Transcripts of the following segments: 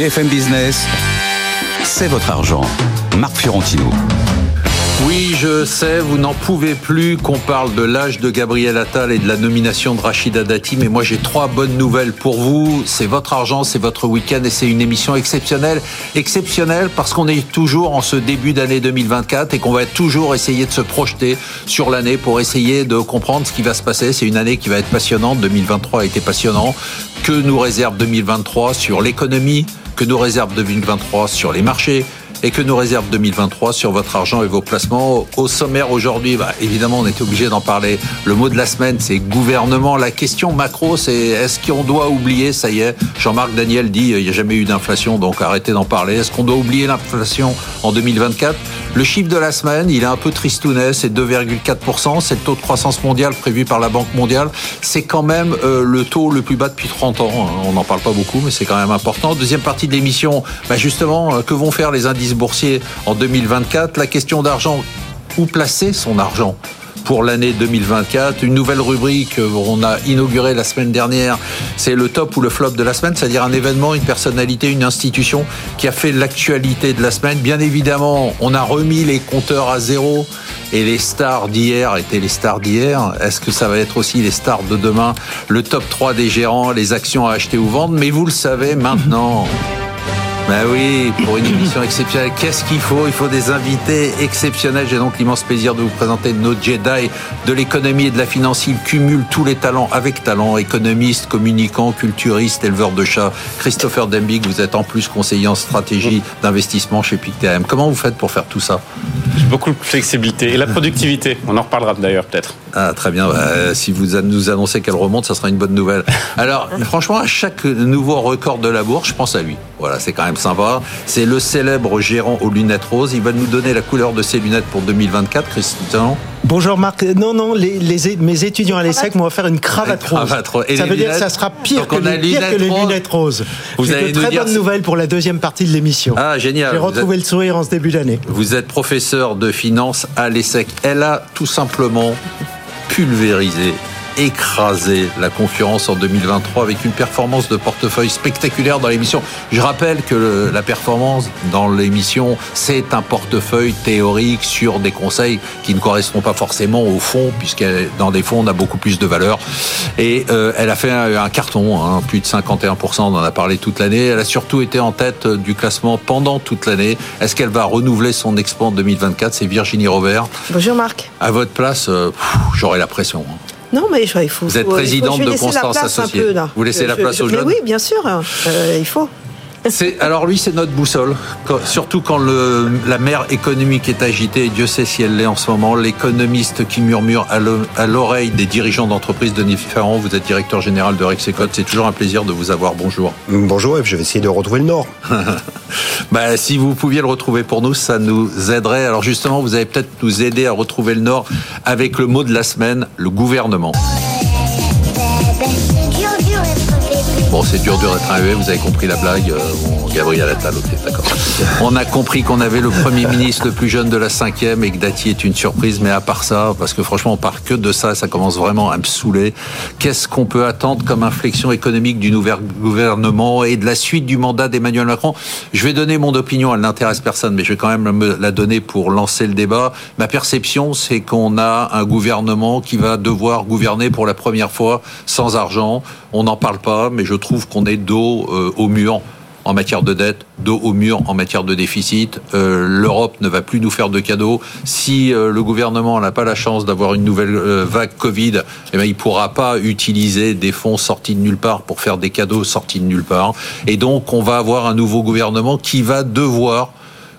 BFM Business, c'est votre argent. Marc Fiorentino. Oui, je sais, vous n'en pouvez plus qu'on parle de l'âge de Gabriel Attal et de la nomination de Rachida Dati, mais moi j'ai trois bonnes nouvelles pour vous. C'est votre argent, c'est votre week-end et c'est une émission exceptionnelle. Exceptionnelle parce qu'on est toujours en ce début d'année 2024 et qu'on va toujours essayer de se projeter sur l'année pour essayer de comprendre ce qui va se passer. C'est une année qui va être passionnante. 2023 a été passionnant. Que nous réserve 2023 sur l'économie Que nous réserve 2023 sur les marchés et que nous réserve 2023 sur votre argent et vos placements. Au sommaire aujourd'hui, bah, évidemment, on était obligé d'en parler. Le mot de la semaine, c'est gouvernement. La question macro, c'est est-ce qu'on doit oublier, ça y est, Jean-Marc Daniel dit il n'y a jamais eu d'inflation, donc arrêtez d'en parler. Est-ce qu'on doit oublier l'inflation en 2024 Le chiffre de la semaine, il est un peu tristounet, c'est 2,4%. C'est le taux de croissance mondiale prévu par la Banque mondiale. C'est quand même euh, le taux le plus bas depuis 30 ans. Hein. On n'en parle pas beaucoup, mais c'est quand même important. Deuxième partie de l'émission, bah justement, euh, que vont faire les indices boursier en 2024. La question d'argent, où placer son argent pour l'année 2024. Une nouvelle rubrique qu'on a inaugurée la semaine dernière, c'est le top ou le flop de la semaine, c'est-à-dire un événement, une personnalité, une institution qui a fait l'actualité de la semaine. Bien évidemment, on a remis les compteurs à zéro et les stars d'hier étaient les stars d'hier. Est-ce que ça va être aussi les stars de demain? Le top 3 des gérants, les actions à acheter ou vendre, mais vous le savez maintenant. Ben oui, pour une émission exceptionnelle, qu'est-ce qu'il faut? Il faut des invités exceptionnels. J'ai donc l'immense plaisir de vous présenter nos Jedi de l'économie et de la finance. Ils cumulent tous les talents avec talent. Économiste, communicant, culturiste, éleveur de chats. Christopher Dembig, vous êtes en plus conseiller en stratégie d'investissement chez PicTM. Comment vous faites pour faire tout ça? Beaucoup de flexibilité et la productivité. On en reparlera d'ailleurs peut-être. Ah, très bien. Bah, si vous nous annoncez qu'elle remonte, ça sera une bonne nouvelle. Alors, franchement, à chaque nouveau record de la bourse, je pense à lui. Voilà, c'est quand même sympa. C'est le célèbre gérant aux lunettes roses. Il va nous donner la couleur de ses lunettes pour 2024, Christian. Bonjour Marc. Non, non, les, mes étudiants à l'ESSEC m'ont offert une cravate, rose. ça veut dire que ça sera pire, que les, pire que les, lunettes roses. Vous avez de très bonnes nouvelles pour la deuxième partie de l'émission. Ah, génial. J'ai retrouvé le sourire en ce début d'année. Vous êtes professeur de finance à l'ESSEC. Elle a tout simplement pulvérisé écraser la concurrence en 2023 avec une performance de portefeuille spectaculaire dans l'émission. Je rappelle que la performance dans l'émission, c'est un portefeuille théorique sur des conseils qui ne correspondent pas forcément au fond, puisque dans des fonds, on a beaucoup plus de valeur. Et euh, elle a fait un, carton, hein, plus de 51%, on en a parlé toute l'année. Elle a surtout été en tête du classement pendant toute l'année. Est-ce qu'elle va renouveler son expo en 2024 C'est Virginie Robert. Bonjour Marc. À votre place, euh, j'aurais la pression. Hein. Non, mais il faut. Vous êtes présidente de Constance Associée. Vous laissez la place aux jeunes. oui, bien sûr. Euh, il faut. Alors lui, c'est notre boussole. surtout quand le, la mer économique est agitée, et Dieu sait si elle l'est en ce moment, l'économiste qui murmure à l'oreille des dirigeants d'entreprises, Denis Ferrand, vous êtes directeur général de Rexecode, c'est toujours un plaisir de vous avoir. Bonjour. Bonjour, et je vais essayer de retrouver le Nord. bah, si vous pouviez le retrouver pour nous, ça nous aiderait. Alors justement, vous allez peut-être nous aider à retrouver le Nord avec le mot de la semaine, le gouvernement. Bon, c'est dur, dur d'être arrivé, vous avez compris la blague. Euh, Gabriel Attal, ok, d'accord. On a compris qu'on avait le Premier ministre le plus jeune de la cinquième et que Dati est une surprise, mais à part ça, parce que franchement, on part que de ça, ça commence vraiment à me saouler. Qu'est-ce qu'on peut attendre comme inflexion économique du nouveau gouvernement et de la suite du mandat d'Emmanuel Macron? Je vais donner mon opinion, elle n'intéresse personne, mais je vais quand même me la donner pour lancer le débat. Ma perception, c'est qu'on a un gouvernement qui va devoir gouverner pour la première fois sans argent. On n'en parle pas, mais je trouve qu'on est dos euh, au mur en matière de dette, dos au mur en matière de déficit. Euh, L'Europe ne va plus nous faire de cadeaux. Si euh, le gouvernement n'a pas la chance d'avoir une nouvelle vague Covid, eh ben, il ne pourra pas utiliser des fonds sortis de nulle part pour faire des cadeaux sortis de nulle part. Et donc, on va avoir un nouveau gouvernement qui va devoir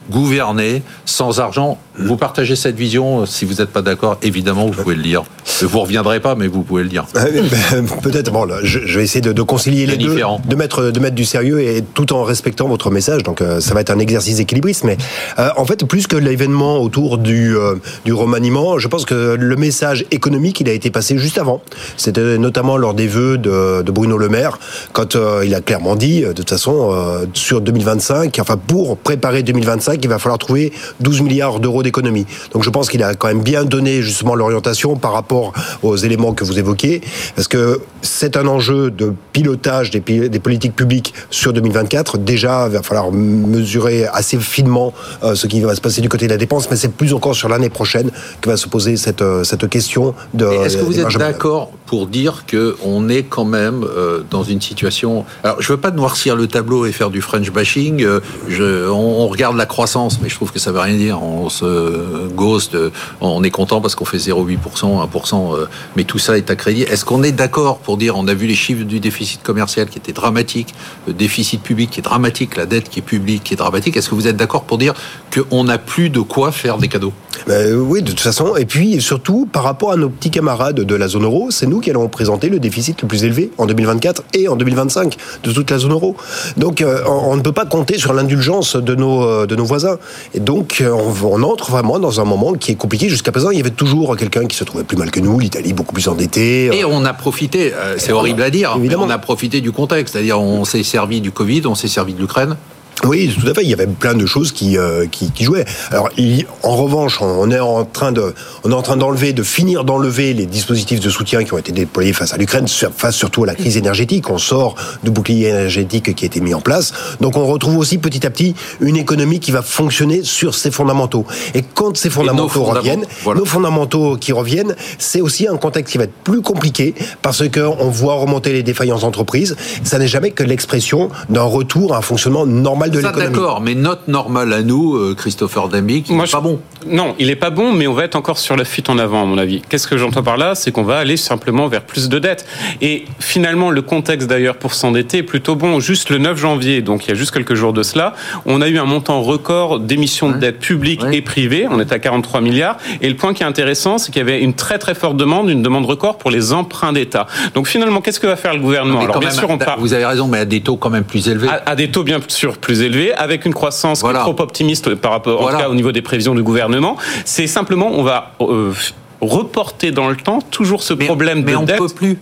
gouverner sans argent. Vous partagez cette vision. Si vous n'êtes pas d'accord, évidemment, vous pouvez le lire. Vous reviendrez pas, mais vous pouvez le dire. Ah ben, peut-être. Bon, je, vais essayer de, concilier les deux, de mettre de mettre du sérieux et tout en respectant votre message. Donc, euh, ça va être un exercice équilibriste. Mais euh, en fait, plus que l'événement autour du euh, du remaniement, je pense que le message économique, il a été passé juste avant. C'était notamment lors des vœux de, de Bruno Le Maire, quand il a clairement dit, de toute façon, sur 2025, enfin pour préparer 2025 ça qu'il va falloir trouver 12 milliards d'euros d'économie. Donc je pense qu'il a quand même bien donné justement l'orientation par rapport aux éléments que vous évoquez, parce que c'est un enjeu de pilotage des, des politiques publiques sur 2024. Déjà, il va falloir mesurer assez finement euh, ce qui va se passer du côté de la dépense, mais c'est plus encore sur l'année prochaine que va se poser cette, euh, cette question de... Est-ce que vous êtes d'accord pour dire qu'on est quand même euh, dans une situation... Alors, je veux pas noircir le tableau et faire du French bashing. Je, on, regarde la croissance, mais je trouve que ça veut rien dire. On se ghost, on est content parce qu'on fait 0,8%, 1%, mais tout ça est à crédit. Est-ce qu'on est d'accord pour dire, on a vu les chiffres du déficit commercial qui étaient dramatiques, le déficit public qui est dramatique, la dette qui est publique qui est dramatique. Est-ce que vous êtes d'accord pour dire qu'on n'a plus de quoi faire des cadeaux? Ben, Oui, de toute façon. Et puis surtout, par rapport à nos petits camarades de la zone euro, c'est nous qui allons présenter le déficit le plus élevé en 2024 et en 2025 de toute la zone euro. Donc euh, on, ne peut pas compter sur l'indulgence de nos, euh, de nos voisins. Et donc euh, on, on, entre vraiment dans un moment qui est compliqué. Jusqu'à présent, il y avait toujours quelqu'un qui se trouvait plus mal que nous, l'Italie beaucoup plus endettée. Et on a profité, c'est horrible à dire, Évidemment. on a profité du contexte. C'est-à-dire on s'est servi du Covid, on s'est servi de l'Ukraine. Oui, tout à fait. Il y avait plein de choses qui euh, qui, qui, jouaient. Alors, en revanche, on est en train de, on est en train d'enlever, de finir d'enlever les dispositifs de soutien qui ont été déployés face à l'Ukraine, face surtout à la crise énergétique. On sort du bouclier énergétique qui a été mis en place. Donc, on retrouve aussi petit à petit une économie qui va fonctionner sur ses fondamentaux. Et quand ces fondamentaux reviennent, nos fondamentaux qui reviennent, c'est aussi un contexte qui va être plus compliqué parce que on voit remonter les défaillances d'entreprises. Ça n'est jamais que l'expression d'un retour à un fonctionnement normal D'accord, mais notre normal à nous, euh, Christopher Damick, il n'est pas bon. Non, il n'est pas bon, mais on va être encore sur la fuite en avant, à mon avis. Qu'est-ce que j'entends par là? C'est qu'on va aller simplement vers plus de dettes. Et finalement, le contexte d'ailleurs pour s'endetter est plutôt bon. Juste le 9 janvier, donc il y a juste quelques jours de cela, on a eu un montant record d'émissions de dettes publiques et privées. On est à 43 milliards. Et le point qui est intéressant, c'est qu'il y avait une très très forte demande, une demande record pour les emprunts d'État. Donc finalement, qu'est-ce que va faire le gouvernement? Alors bien sûr, on Vous avez raison, mais à des taux quand même plus élevés. À, des taux bien sûr plus élevé, avec une croissance trop optimiste par rapport, en tout cas, au niveau des prévisions du gouvernement. C'est simplement, on va euh, reporter dans le temps toujours ce problème mais de on dette. Peut plus.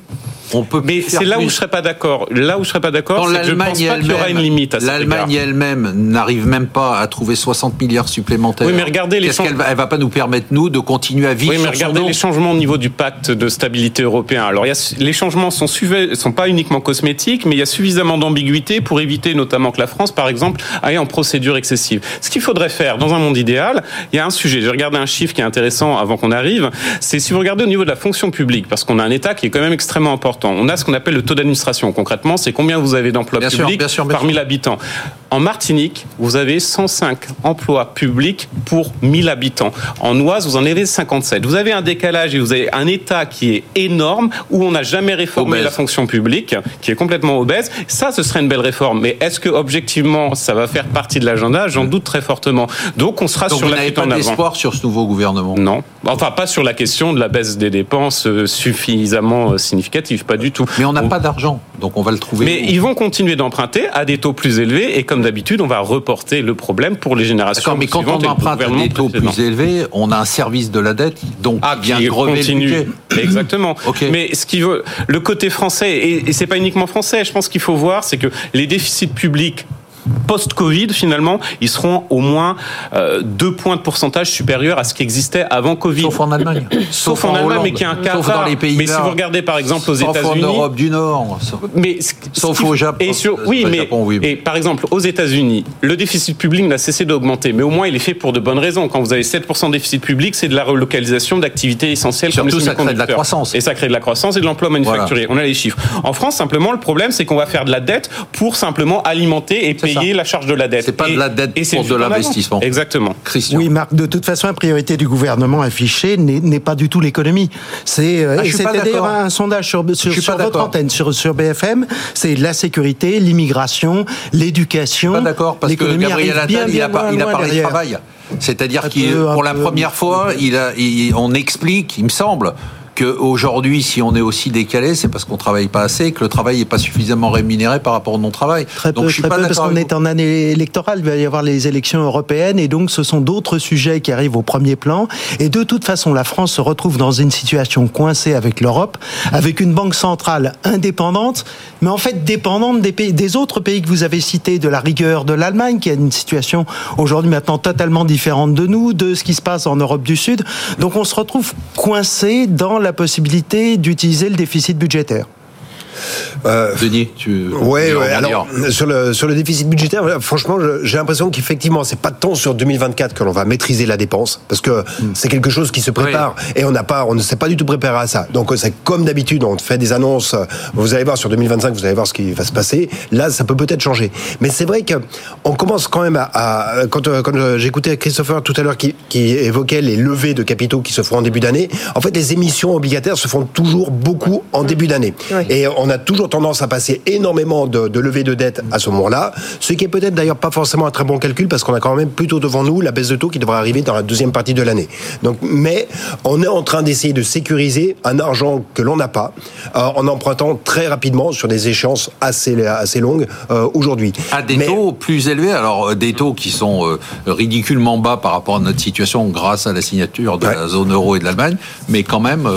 On peut mais c'est là où je serais pas d'accord. Là où je serais pas d'accord, c'est que je pense pas qu'il y aura une limite. L'Allemagne elle-même n'arrive même pas à trouver 60 milliards supplémentaires. Oui, mais regardez les changements. Elle va pas nous permettre nous de continuer à vivre. Oui, mais regardez les changements au niveau du pacte de stabilité européen. Alors, il y a, les changements sont sont pas uniquement cosmétiques, mais il y a suffisamment d'ambiguïté pour éviter notamment que la France, par exemple, aille en procédure excessive. Ce qu'il faudrait faire dans un monde idéal, il y a un sujet. J'ai regardé un chiffre qui est intéressant avant qu'on arrive. C'est si vous regardez au niveau de la fonction publique, parce qu'on a un État qui est quand même extrêmement important on a ce qu'on appelle le taux d'administration. Concrètement, c'est combien vous avez d'emplois publics par 1000 habitants. En Martinique, vous avez 105 emplois publics pour 1000 habitants. En Oise, vous en avez 57. Vous avez un décalage et vous avez un État qui est énorme où on n'a jamais réformé la fonction publique, qui est complètement obèse. Ça, ce serait une belle réforme. Mais est-ce que objectivement, ça va faire partie de l'agenda? J'en doute très fortement. Donc, on sera sur la vous pas d'espoir sur ce nouveau gouvernement? Non. Enfin, pas sur la question de la baisse des dépenses euh, suffisamment euh, significative, pas du tout. Mais on n'a pas d'argent, donc on va le trouver. Mais ils vont continuer d'emprunter à des taux plus élevés et comme d'habitude, on va reporter le problème pour les générations mais quand on emprunte à des taux plus élevés, on a un service de la dette, donc ah, bien continue. Exactement. Mais ce qui veut, le côté français, et, et c'est pas uniquement français, je pense qu'il faut voir, c'est que les déficits publics post-Covid, finalement, ils seront au moins euh, deux points de pourcentage supérieurs à ce qui existait avant Covid. Sauf en Allemagne. Sauf, en, Allemagne, mais qui est un cas Sauf dans les pays Mais si vous regardez par exemple aux États-Unis, en Europe du Nord, mais sauf au Japon. Et sur, oui, mais et par exemple aux États-Unis, le déficit public n'a cessé d'augmenter, mais au moins il est fait pour de bonnes raisons. Quand vous avez 7% de déficit public, c'est de la relocalisation d'activités essentielles Surtout, comme les ça crée de la croissance. Et ça crée de la croissance et de l'emploi manufacturier. On a les chiffres. En France, simplement, le problème, c'est qu'on va faire de la dette pour simplement alimenter et payer la charge de la dette. C'est pas de la dette et pour de l'investissement. Exactement. Christian. Oui, Marc, de toute façon, la priorité du gouvernement affichée n'est pas du tout l'économie. C'est euh, ah, d'ailleurs un sondage sur, sur, votre antenne, sur, sur BFM, c'est la sécurité, l'immigration, l'éducation. Pas d'accord, parce que Gabriel Attal, il, a, il a parlé de travail. C'est-à-dire que pour la première fois, il a, on explique, il me semble, qu'aujourd'hui, si on est aussi décalé, c'est parce qu'on travaille pas assez, que le travail n'est pas suffisamment rémunéré par rapport au non-travail. Très peu, très peu parce qu'on est en année électorale, il va y avoir les élections européennes, et donc ce sont d'autres sujets qui arrivent au premier plan. Et de toute façon, la France se retrouve dans une situation coincée avec l'Europe, avec une banque centrale indépendante, mais en fait dépendante des, pays, des autres pays que vous avez cités, de la rigueur de l'Allemagne, qui a une situation aujourd'hui maintenant totalement différente de nous, de ce qui se passe en Europe du Sud. Donc on se retrouve coincé dans la possibilité d'utiliser le déficit budgétaire. Euh, Denis, tu. Ouais, ouais alors sur le sur le déficit budgétaire, franchement, j'ai l'impression qu'effectivement, c'est pas tant sur 2024 que l'on va maîtriser la dépense, parce que hmm. c'est quelque chose qui se prépare et on n'a pas, on ne s'est pas du tout préparé à ça. Donc c'est comme d'habitude, on fait des annonces. Vous allez voir sur 2025, vous allez voir ce qui va se passer. Là, ça peut peut-être changer, mais c'est vrai que on commence quand même à, quand quand j'écoutais Christopher tout à l'heure qui, qui évoquait les levées de capitaux qui se feront en début d'année. En fait, les émissions obligataires se font toujours beaucoup en début d'année, et on a toujours tendance à passer énormément de, de levées de dette à ce moment-là, ce qui est peut-être d'ailleurs pas forcément un très bon calcul parce qu'on a quand même plutôt devant nous la baisse de taux qui devrait arriver dans la deuxième partie de l'année. Donc, mais on est en train d'essayer de sécuriser un argent que l'on n'a pas euh, en empruntant très rapidement sur des échéances assez assez longues euh, aujourd'hui. À des taux plus élevés, alors euh, des taux qui sont ridiculement bas par rapport à notre situation grâce à la signature de la zone euro et de l'Allemagne, mais quand même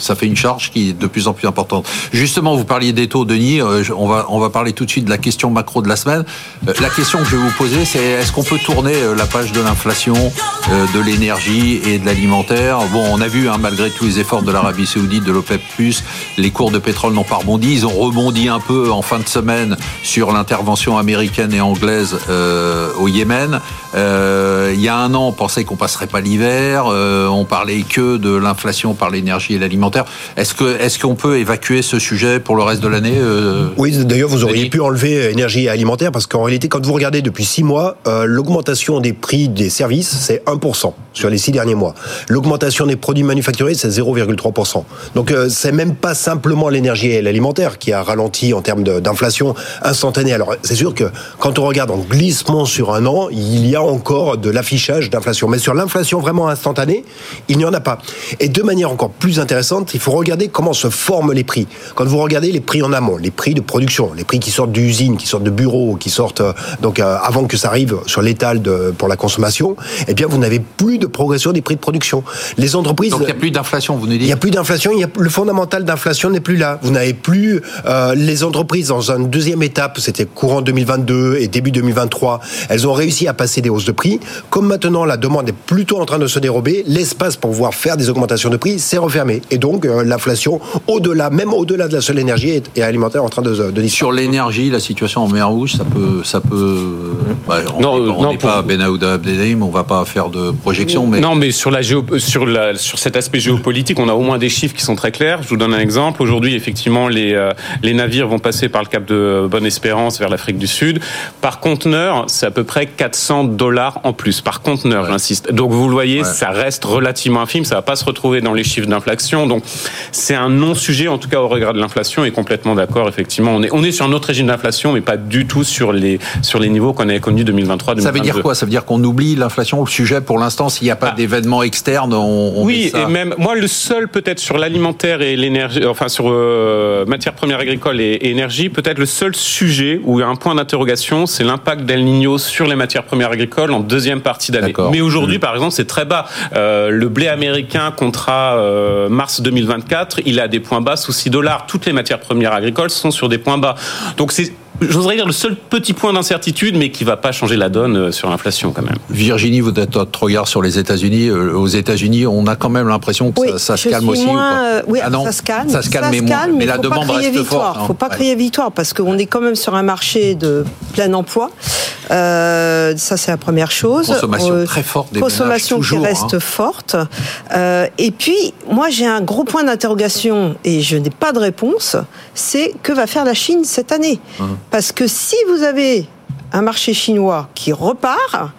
ça fait une charge qui est de plus en plus importante. Justement, vous parliez des Denis. Euh, on va, on va parler tout de suite de la question macro de la semaine. Euh, la question que je vais vous poser, c'est est-ce qu'on peut tourner euh, la page de l'inflation, de l'énergie et de l'alimentaire? Bon, on a vu, hein, malgré tous les efforts de l'Arabie Saoudite, de l'OPEP+, les cours de pétrole n'ont pas rebondi. Ils ont rebondi un peu en fin de semaine sur l'intervention américaine et anglaise au Yémen. Il y a un an, on pensait qu'on passerait pas l'hiver. on parlait que de l'inflation par l'énergie et l'alimentaire. Est-ce que, est-ce qu'on peut évacuer ce sujet pour le reste de l'année euh, Oui, d'ailleurs, vous auriez pu enlever énergie alimentaire parce qu'en réalité, quand vous regardez depuis six mois, euh, l'augmentation des prix des services, c'est 1% sur les six derniers mois. L'augmentation des produits manufacturés, c'est 0,3%. Donc, euh, c'est même pas simplement l'énergie et l'alimentaire qui a ralenti en termes d'inflation instantanée. Alors, c'est sûr que quand on regarde en glissement sur un an, il y a encore de l'affichage d'inflation. Mais sur l'inflation vraiment instantanée, il n'y en a pas. Et de manière encore plus intéressante, il faut regarder comment se forment les prix. Quand vous regardez les prix en amont, les prix de production, les prix qui sortent d'usines, qui sortent de bureaux, qui sortent euh, donc euh, avant que ça arrive sur l'étal pour la consommation, eh bien vous n'avez plus de progression des prix de production. Les entreprises donc il n'y a plus d'inflation, vous nous dites Il n'y a plus d'inflation, le fondamental d'inflation n'est plus là. Vous n'avez plus euh, les entreprises dans une deuxième étape, c'était courant 2022 et début 2023, elles ont réussi à passer des hausses de prix. Comme maintenant la demande est plutôt en train de se dérober, l'espace pour pouvoir faire des augmentations de prix s'est refermé et donc l'inflation au-delà, même au-delà de la seule énergie et alimentaire en train de, de Sur l'énergie, la situation en mer Rouge, ça peut, ça peut. on non, n'est pas Ben Aouda Abdelhaim, on va pas faire de projection, mais non, mais sur la géo, sur la, sur cet aspect géopolitique, on a au moins des chiffres qui sont très clairs. Je vous donne un exemple. Aujourd'hui, effectivement, les euh, les navires vont passer par le cap de Bonne-Espérance vers l'Afrique du Sud. Par conteneur, c'est à peu près 400 dollars en plus par conteneur, j'insiste. Donc vous le voyez, ça reste relativement infime. Ça va pas se retrouver dans les chiffres d'inflation. Donc c'est un non-sujet, en tout cas au regard de l'inflation, et complètement d'accord. Effectivement, on est, on est sur un autre régime d'inflation, mais pas du tout sur les, sur les niveaux qu'on avait connus 2023 2022 Ça veut dire quoi? Ça veut dire qu'on oublie l'inflation au sujet pour l'instant? S'il n'y a pas ah. d'événements externes, on, Oui, et même, moi, le seul, peut-être sur l'alimentaire et l'énergie, enfin, sur euh, matières premières agricoles et, énergie, peut-être le seul sujet où il y a un point d'interrogation, c'est l'impact d'El Niño sur les matières premières agricoles en deuxième partie d'année. Mais aujourd'hui, mmh. par exemple, c'est très bas. Euh, le blé américain contrat euh, mars 2024, il a des points bas sous 6 dollars. Toutes les matières premières agricoles sont sur des points bas. Donc c'est j'oserais dire le seul petit point d'incertitude, mais qui va pas changer la donne euh, sur l'inflation quand même. Virginie, vous êtes votre regard sur les États-Unis. Euh, aux États-Unis, on a quand même l'impression que ça, se calme aussi. Euh, oui, ah ça se calme. Ça se calme, mais, la demande reste victoire. forte. Il faut pas crier victoire parce qu'on est quand même sur un marché de plein emploi. ça, c'est la première chose. Consommation très forte des Consommation qui reste hein. forte. et puis, moi, j'ai un gros point d'interrogation et je n'ai pas de réponse. C'est que va faire la Chine cette année? Hum. Parce que si vous avez un marché chinois qui repart,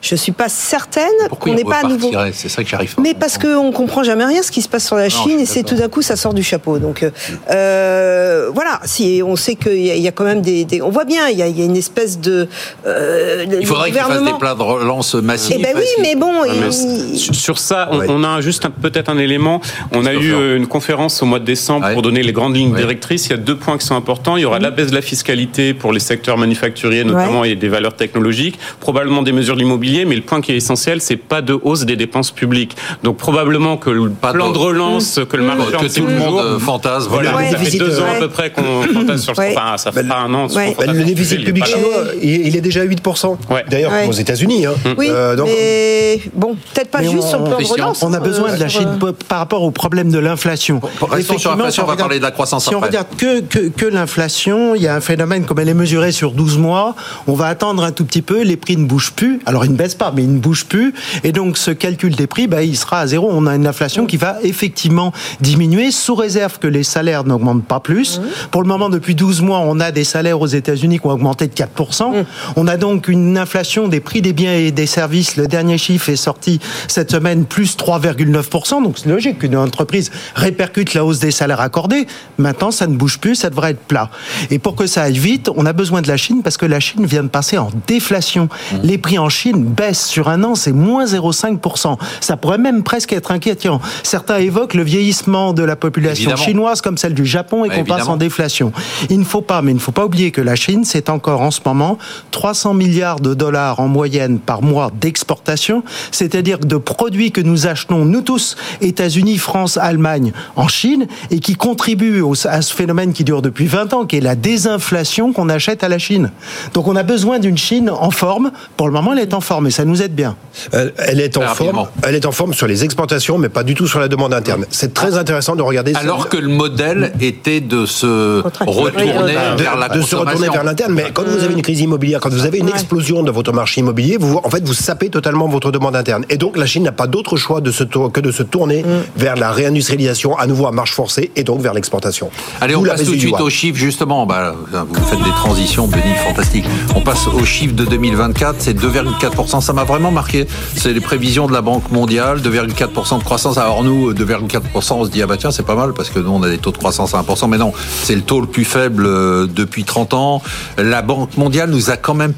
Je suis pas certaine qu'on n'est pas à nouveau. C'est ça que j'arrive. Mais parce qu'on comprend jamais rien ce qui se passe sur la Chine et c'est tout d'un coup ça sort du chapeau. Donc euh, euh voilà, si on sait qu'il y, y, a quand même des, des, on voit bien, il y a, il y a une espèce de. Euh, il faudrait qu'il fasse des plans de relance massifs. Eh ben oui, mais bon. Sur ça, on, on a juste peut-être un élément. On a eu euh, une conférence au mois de décembre pour donner les grandes lignes directrices. Il y a deux points qui sont importants. Il y aura la baisse de la fiscalité pour les secteurs manufacturiers notamment et des valeurs technologiques, probablement des mesures de l'immobilier, mais le point qui est essentiel, c'est pas de hausse des dépenses publiques. Donc probablement que le plan de, relance, mmh. que le marché que tout le monde fantasme. Voilà, ça fait deux ans à peu près qu'on fantasme sur ce Enfin, ça fait pas un an. Le déficit public chinois, il est déjà à 8%. D'ailleurs, aux États-Unis. Hein. Oui, euh, donc... mais bon, peut-être pas juste sur le plan de relance. On a besoin de la Chine par rapport au problème de l'inflation. Restons sur l'inflation, on va parler de la croissance Si on regarde que l'inflation, il y a un phénomène, comme elle est mesurée sur 12 mois, on va attendre un tout petit peu, les prix ne bougent plus. Alors, ils ne baissent pas, mais ils ne bougent plus. Et donc, ce calcul des prix, bah, il sera à zéro. On a une inflation qui va effectivement diminuer, sous réserve que les salaires n'augmentent pas plus. Pour le moment, depuis 12 mois, on a des salaires aux États-Unis qui ont augmenté de 4%. Mmh. On a donc une inflation des prix des biens et des services. Le dernier chiffre est sorti cette semaine, plus 3,9%. Donc, c'est logique qu'une entreprise répercute la hausse des salaires accordés. Maintenant, ça ne bouge plus, ça devrait être plat. Et pour que ça aille vite, on a besoin de la Chine parce que la Chine vient de passer en déflation. Mmh. Les prix en Chine baissent sur un an, c'est moins 0,5%. Ça pourrait même presque être inquiétant. Certains évoquent le vieillissement de la population évidemment. chinoise comme celle du Japon et qu'on passe en déflation. Il ne faut pas, mais il ne faut pas oublier que la Chine, c'est encore en ce moment 300 milliards de dollars en moyenne par mois d'exportation, c'est-à-dire de produits que nous achetons, nous tous, États-Unis, France, Allemagne, en Chine, et qui contribuent à ce phénomène qui dure depuis 20 ans, qui est la désinflation qu'on achète à la Chine. Donc on a besoin d'une Chine en forme. Pour le moment, elle est en forme et ça nous aide bien. Elle est en forme. Elle est en forme sur les exportations, mais pas du tout sur la demande interne. C'est très intéressant de regarder. Alors que le modèle était de se retourner vers la de se retourner vers l'interne. Mais quand vous avez une crise immobilière, quand vous avez une explosion de votre marché immobilier, vous en fait vous sapez totalement votre demande interne. Et donc la Chine n'a pas d'autre choix de se que de se tourner vers la réindustrialisation à nouveau à marche forcée et donc vers l'exportation. Allez, on passe tout de suite aux chiffres justement. Bah, vous faites des transitions, Benny, fantastique. On passe aux chiffres de 2024, c'est 2,4%. Ça m'a vraiment marqué. C'est les prévisions de la Banque mondiale, 2,4% de croissance. Alors nous, 2,4%, on se dit ah bah tiens c'est pas mal parce que nous on a des taux de croissance à 1%, mais non, c'est le taux le plus faible euh, depuis 30 ans. La Banque mondiale nous a quand même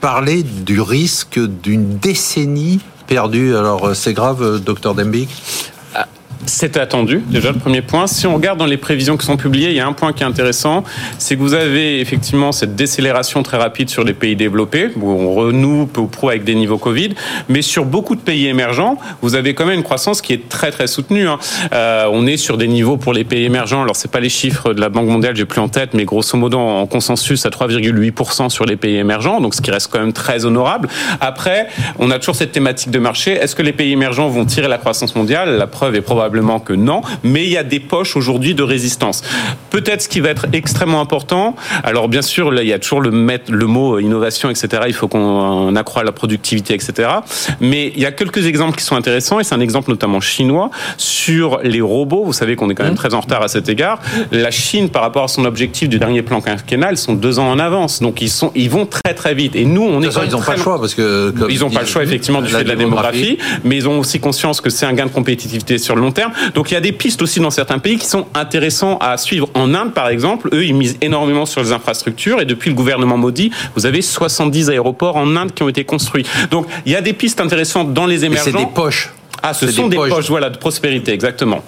parlé du risque d'une décennie perdue. Alors euh, c'est grave, euh, docteur Dembic c'est attendu, déjà le premier point. Si on regarde dans les prévisions qui sont publiées, il y a un point qui est intéressant, c'est que vous avez effectivement cette décélération très rapide sur les pays développés, où on renoue peu ou prou avec des niveaux Covid, mais sur beaucoup de pays émergents, vous avez quand même une croissance qui est très très soutenue. Hein. Euh, on est sur des niveaux pour les pays émergents, alors c'est pas les chiffres de la Banque mondiale, j'ai plus en tête, mais grosso modo en consensus à 3,8% sur les pays émergents, donc ce qui reste quand même très honorable. Après, on a toujours cette thématique de marché. Est-ce que les pays émergents vont tirer la croissance mondiale? La preuve est probablement que non, mais il y a des poches aujourd'hui de résistance. Peut-être ce qui va être extrêmement important, alors bien sûr, là, il y a toujours le, le mot innovation, etc. Il faut qu'on accroît la productivité, etc. Mais il y a quelques exemples qui sont intéressants, et c'est un exemple notamment chinois, sur les robots. Vous savez qu'on est quand même très en retard à cet égard. La Chine, par rapport à son objectif du dernier plan quinquennal, sont deux ans en avance. Donc ils, sont, ils vont très très vite. Et nous, on est... ils n'ont pas le choix, parce que... Ils n'ont pas le choix, effectivement, du fait de la démographie, mais ils ont aussi conscience que c'est un gain de compétitivité sur le long terme. Donc il y a des pistes aussi dans certains pays qui sont intéressants à suivre. En Inde, par exemple, eux, ils misent énormément sur les infrastructures et depuis le gouvernement Modi, vous avez 70 aéroports en Inde qui ont été construits. Donc il y a des pistes intéressantes dans les émergents. C'est des poches. Ah, ce sont des, des poches. poches, voilà, de prospérité, exactement.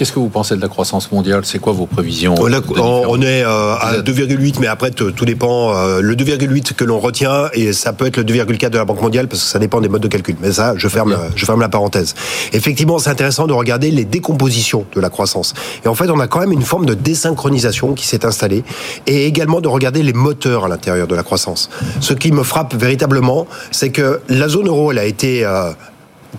Qu'est-ce que vous pensez de la croissance mondiale? C'est quoi vos prévisions? On, on est euh, à 2,8, mais après tout dépend. Euh, le 2,8 que l'on retient et ça peut être le 2,4 de la Banque mondiale parce que ça dépend des modes de calcul. Mais ça, je ferme, je ferme la parenthèse. Effectivement, c'est intéressant de regarder les décompositions de la croissance. Et en fait, on a quand même une forme de désynchronisation qui s'est installée et également de regarder les moteurs à l'intérieur de la croissance. Ce qui me frappe véritablement, c'est que la zone euro, elle a été euh,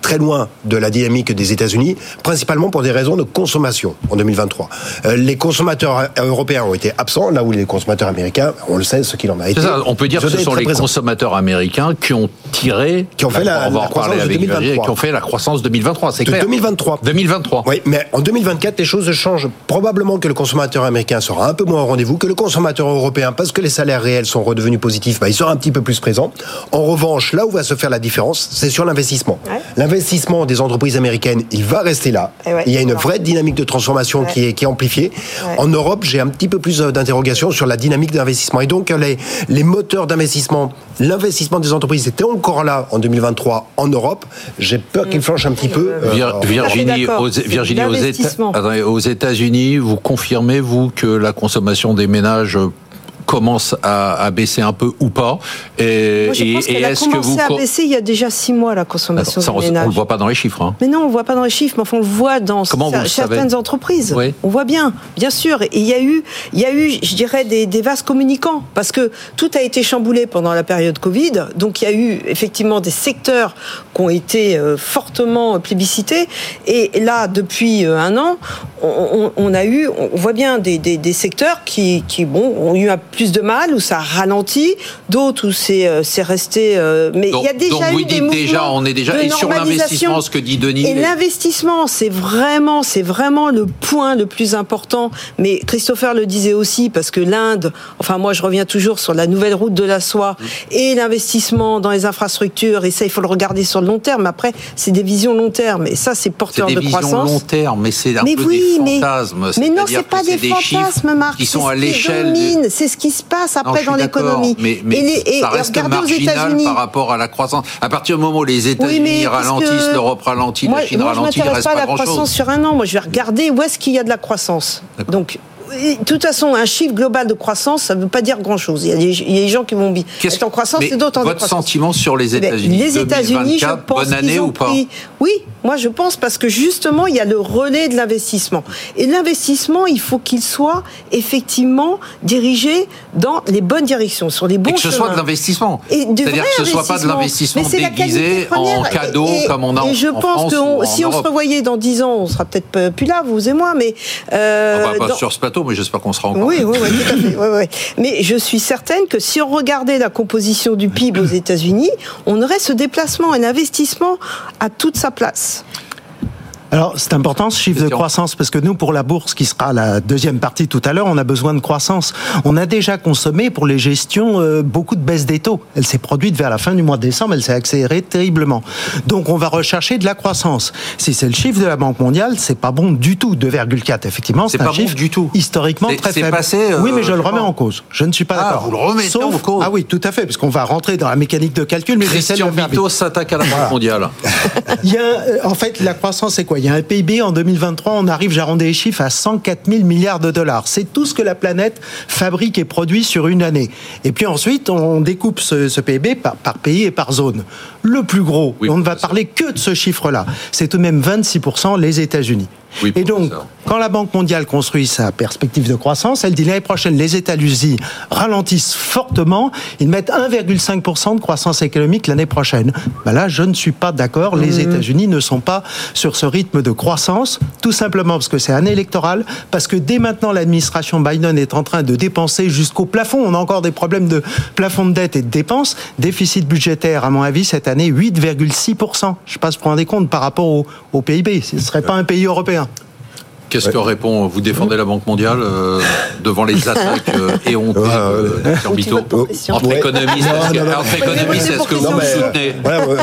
très loin de la dynamique des États-Unis, principalement pour des raisons de consommation en 2023. Euh, les consommateurs européens ont été absents, là où les consommateurs américains, on le sait, ce qu'il en a été. Ça, on peut dire que ce sont les consommateurs américains qui ont tiré, qui ont fait la, croissance avec 2023. qui ont fait la croissance 2023, c'est clair. 2023. 2023. Oui, mais en 2024, les choses changent. Probablement que le consommateur américain sera un peu moins au rendez-vous que le consommateur européen, parce que les salaires réels sont redevenus positifs, bah, il sera un petit peu plus présent. En revanche, là où va se faire la différence, c'est sur l'investissement. L'investissement des entreprises américaines, il va rester là. Eh il y a une vraie dynamique de transformation qui, est, qui est amplifiée. En Europe, j'ai un petit peu plus euh, d'interrogations sur la dynamique d'investissement. Et donc, les, les moteurs d'investissement, l'investissement des entreprises était encore là en 2023 en Europe. J'ai peur qu'il flanche un petit peu. Euh, Virginie, aux, Virginie aux États-Unis, vous confirmez, vous, que la consommation des ménages commence à, baisser un peu ou pas Et, Moi, je pense et, a commencé à baisser il y a déjà six mois la consommation ça, on, ne le voit pas dans les chiffres. Hein. Mais non, on le voit pas dans les chiffres, mais enfin on le voit dans certaines entreprises. On voit bien, bien sûr. Et il y a eu, il y a eu, je dirais, des, des vases communicants parce que tout a été chamboulé pendant la période Covid. Donc il y a eu effectivement des secteurs qui ont été euh, fortement plébiscités. Et là, depuis euh, un an, on, a eu, on voit bien des, des, des secteurs qui, qui, bon, ont eu un plus de mal, où ça ralentit, d'autres où c'est euh, resté. Euh, mais il y a déjà eu des mouvements déjà, on est déjà et sur l'investissement, ce que dit Denis. Et l'investissement, c'est vraiment, c'est vraiment le point le plus important. Mais Christopher le disait aussi parce que l'Inde, enfin moi je reviens toujours sur la nouvelle route de la soie mmh. et l'investissement dans les infrastructures. Et ça, il faut le regarder sur le long terme. Après, c'est des visions long terme. Et ça, c'est porteur de croissance. C'est des visions long terme, mais c'est un peu des fantasmes. Mais, non, c'est pas des, fantasmes, Marc. Qui sont à l'échelle. C'est ce qui se passe après dans l'économie. Mais, mais, et, ça reste aux États-Unis par rapport à la croissance. À partir du moment où les États-Unis ralentissent, l'Europe ralentit, la Chine ralentit, il reste pas, pas la croissance sur un an. Moi, je vais regarder où est-ce qu'il y a de la croissance. Donc de toute façon, un chiffre global de croissance, ça ne veut pas dire grand-chose. Il, y a des gens qui vont être en croissance et d'autres en Votre sentiment sur les eh ben, États-Unis Les États-Unis, je pense bonne année ou pas Oui, moi je pense parce que justement, il y a le relais de l'investissement. Et l'investissement, il faut qu'il soit effectivement dirigé dans les bonnes directions, sur les bons chemins. Et que ce soit de l'investissement. C'est-à-dire que ce ne soit pas de l'investissement déguisé en cadeau comme on a et je pense que si on se revoyait dans 10 ans, on sera peut-être plus là, vous et moi, mais... Euh, pas sur ce plateau mais j'espère qu'on sera encore. Oui, oui, oui, tout à fait. Oui, oui. Mais je suis certaine que si on regardait la composition du PIB aux États-Unis, on aurait ce déplacement et l'investissement à toute sa place. Alors, c'est important ce chiffre de croissance parce que nous, pour la bourse, qui sera la deuxième partie tout à l'heure, on a besoin de croissance. On a déjà consommé pour les gestions euh, beaucoup de baisse des taux. Elle s'est produite vers la fin du mois de décembre, elle s'est accélérée terriblement. Donc, on va rechercher de la croissance. Si c'est le chiffre de la Banque mondiale, c'est pas bon du tout. 2,4, effectivement, c'est un chiffre du tout. historiquement très faible. Passé, euh, oui, mais je le remets en cause. Je ne suis pas ah, d'accord. Vous le remettez en cause. Ah oui, tout à fait, parce qu'on va rentrer dans la mécanique de calcul. Mais Christian Vito s'attaque à la Banque mondiale. Il y a, euh, en fait, la croissance, c'est quoi? Il y a un PIB en 2023, on arrive, j'arrondis les chiffres, à 104 000 milliards de dollars. C'est tout ce que la planète fabrique et produit sur une année. Et puis ensuite, on découpe ce, PIB par, pays et par zone. Le plus gros, on ne va parler que de ce chiffre-là, c'est tout de même 26% les États-Unis et donc, quand la Banque mondiale construit sa perspective de croissance, elle dit l'année prochaine, les États-Unis ralentissent fortement, ils mettent 1,5% de croissance économique l'année prochaine. Ben là, je ne suis pas d'accord. Les mmh. États-Unis ne sont pas sur ce rythme de croissance, tout simplement parce que c'est année électorale, parce que dès maintenant, l'administration Biden est en train de dépenser jusqu'au plafond. On a encore des problèmes de plafond de dette et de dépenses. Déficit budgétaire, à mon avis, cette année, 8,6%. Je ne sais pas si vous rendez compte par rapport au PIB. Ce ne serait pas un pays européen. Qu'est-ce que répond Vous défendez la Banque mondiale euh, devant les attaques euh, éhontées de Entre économistes, est-ce que vous soutenez?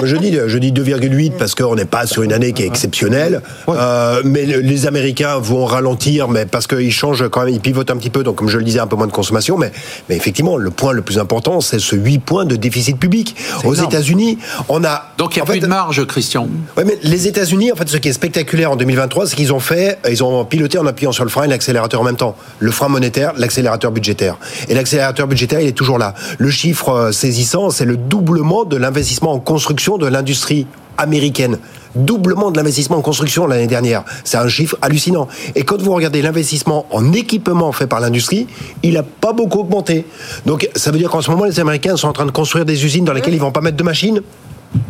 Je dis, je dis 2,8 parce qu'on n'est pas sur une année qui est exceptionnelle. Euh, mais les Américains vont ralentir, mais parce qu'ils changent quand même, ils pivotent un petit peu. Donc, comme je le disais, un peu moins de consommation. Mais, mais effectivement, le point le plus important, c'est ce 8 points de déficit public. Aux États-Unis, on a. Donc, il n'y a plus de marge, Christian. Oui, mais les États-Unis, en fait, ce qui est spectaculaire en 2023, c'est qu'ils ont fait, ils ont piloter en appuyant sur le frein et l'accélérateur en même temps. Le frein monétaire, l'accélérateur budgétaire. Et l'accélérateur budgétaire, il est toujours là. Le chiffre euh, saisissant, c'est le doublement de l'investissement en construction de l'industrie américaine. Doublement de l'investissement en construction l'année dernière. C'est un chiffre hallucinant. Et quand vous regardez l'investissement en équipement fait par l'industrie, il n'a pas beaucoup augmenté. Donc ça veut dire qu'en ce moment, les Américains sont en train de construire des usines dans lesquelles ils vont pas mettre de machines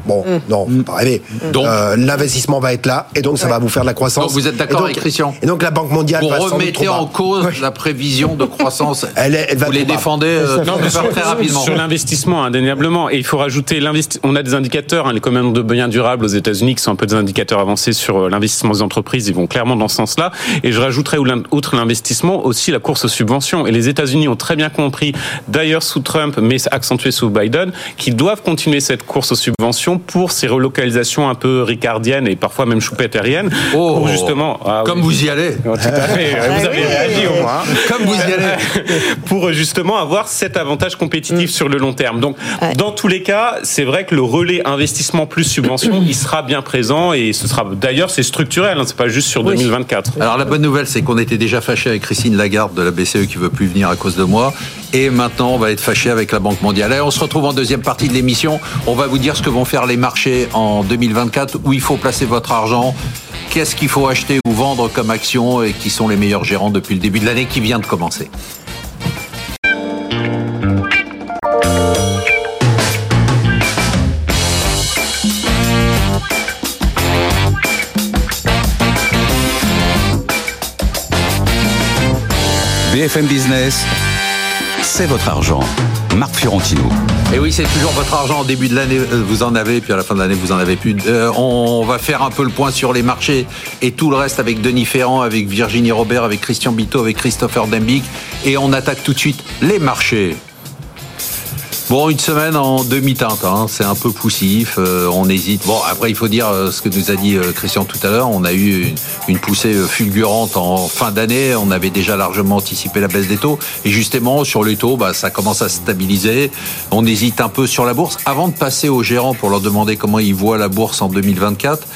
Bon, mm. non, faut pas rêver. Donc, euh, l'investissement va être là, et donc ça va vous faire de la croissance. Donc vous êtes d'accord avec Christian Et donc la Banque mondiale vous remettez en cause la prévision de croissance. elle, elle va vous les défendez euh, non, très rapidement. Sur l'investissement, indéniablement, et il faut rajouter. On a des indicateurs, hein, les commandes de biens durables aux États-Unis qui sont un peu des indicateurs avancés sur euh, l'investissement des entreprises. Ils vont clairement dans ce sens-là. Et je rajouterais outre l'investissement aussi la course aux subventions. Et les États-Unis ont très bien compris, d'ailleurs sous Trump, mais accentué sous Biden, qu'ils doivent continuer cette course aux subventions pour ces relocalisations un peu ricardiennes et parfois même choupetteriennes. Oh, pour justement, ah comme vous y allez. Oh, tout à fait. vous avez réagi au moins. Comme vous y allez. pour justement avoir cet avantage compétitif mm. sur le long terme. Donc, dans tous les cas, c'est vrai que le relais investissement plus subvention, il sera bien présent et ce sera d'ailleurs c'est structurel. Hein, c'est pas juste sur 2024. Alors la bonne nouvelle, c'est qu'on était déjà fâché avec Christine Lagarde de la BCE qui veut plus venir à cause de moi. Et maintenant, on va être fâché avec la Banque mondiale. On se retrouve en deuxième partie de l'émission. On va vous dire ce que vont faire les marchés en 2024, où il faut placer votre argent, qu'est-ce qu'il faut acheter ou vendre comme action et qui sont les meilleurs gérants depuis le début de l'année qui vient de commencer. BFM Business, c'est votre argent. Marc Fiorentino. Et oui, c'est toujours votre argent. Au début de l'année, euh, vous en avez, puis à la fin de l'année, vous en avez plus. Euh, on va faire un peu le point sur les marchés et tout le reste avec Denis Ferrand, avec Virginie Robert, avec Christian Bito, avec Christopher Dembic. Et on attaque tout de suite les marchés. Bon, une semaine en demi-teinte, hein, c'est un peu poussif, euh, on hésite. Bon, après, il faut dire euh, ce que nous a dit euh, Christian tout à l'heure, on a eu une, poussée fulgurante en fin d'année, on avait déjà largement anticipé la baisse des taux, et justement, sur les taux, bah, ça commence à se stabiliser, on hésite un peu sur la bourse. Avant de passer aux gérants pour leur demander comment ils voient la bourse en 2024,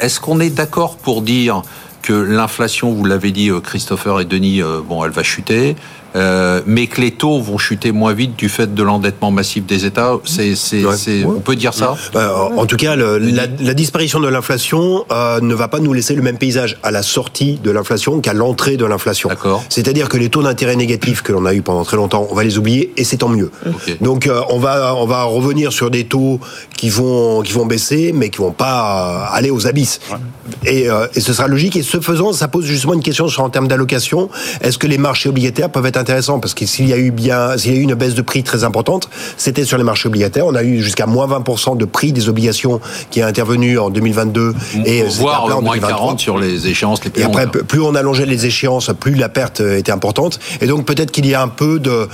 est-ce qu'on est d'accord pour dire que l'inflation, vous l'avez dit Christopher et Denis, bon, elle va chuter, euh, mais que les taux vont chuter moins vite du fait de l'endettement massif des États. C'est, c'est, on peut dire ça? Euh, en tout cas, le, la, la, disparition de l'inflation euh, ne va pas nous laisser le même paysage à la sortie de l'inflation qu'à l'entrée de l'inflation. D'accord. C'est-à-dire que les taux d'intérêt négatifs que l'on a eu pendant très longtemps, on va les oublier et c'est tant mieux. Donc euh, on va on va revenir sur des taux qui vont qui vont baisser, mais qui vont pas aller aux abysses. Et, et ce sera logique. Et ce faisant, ça pose justement une question sur en termes d'allocation. Est-ce que les marchés obligataires peuvent être intéressant parce que s'il y a eu bien, s'il y a eu une baisse de prix très importante, c'était sur les marchés obligataires. On a eu jusqu'à moins 20% de prix des obligations qui a intervenu en 2022 et voire en moins 40 sur les échéances les plus Et après, plus on allongeait les échéances, plus la perte était importante. Et donc peut-être qu'il y a un peu de,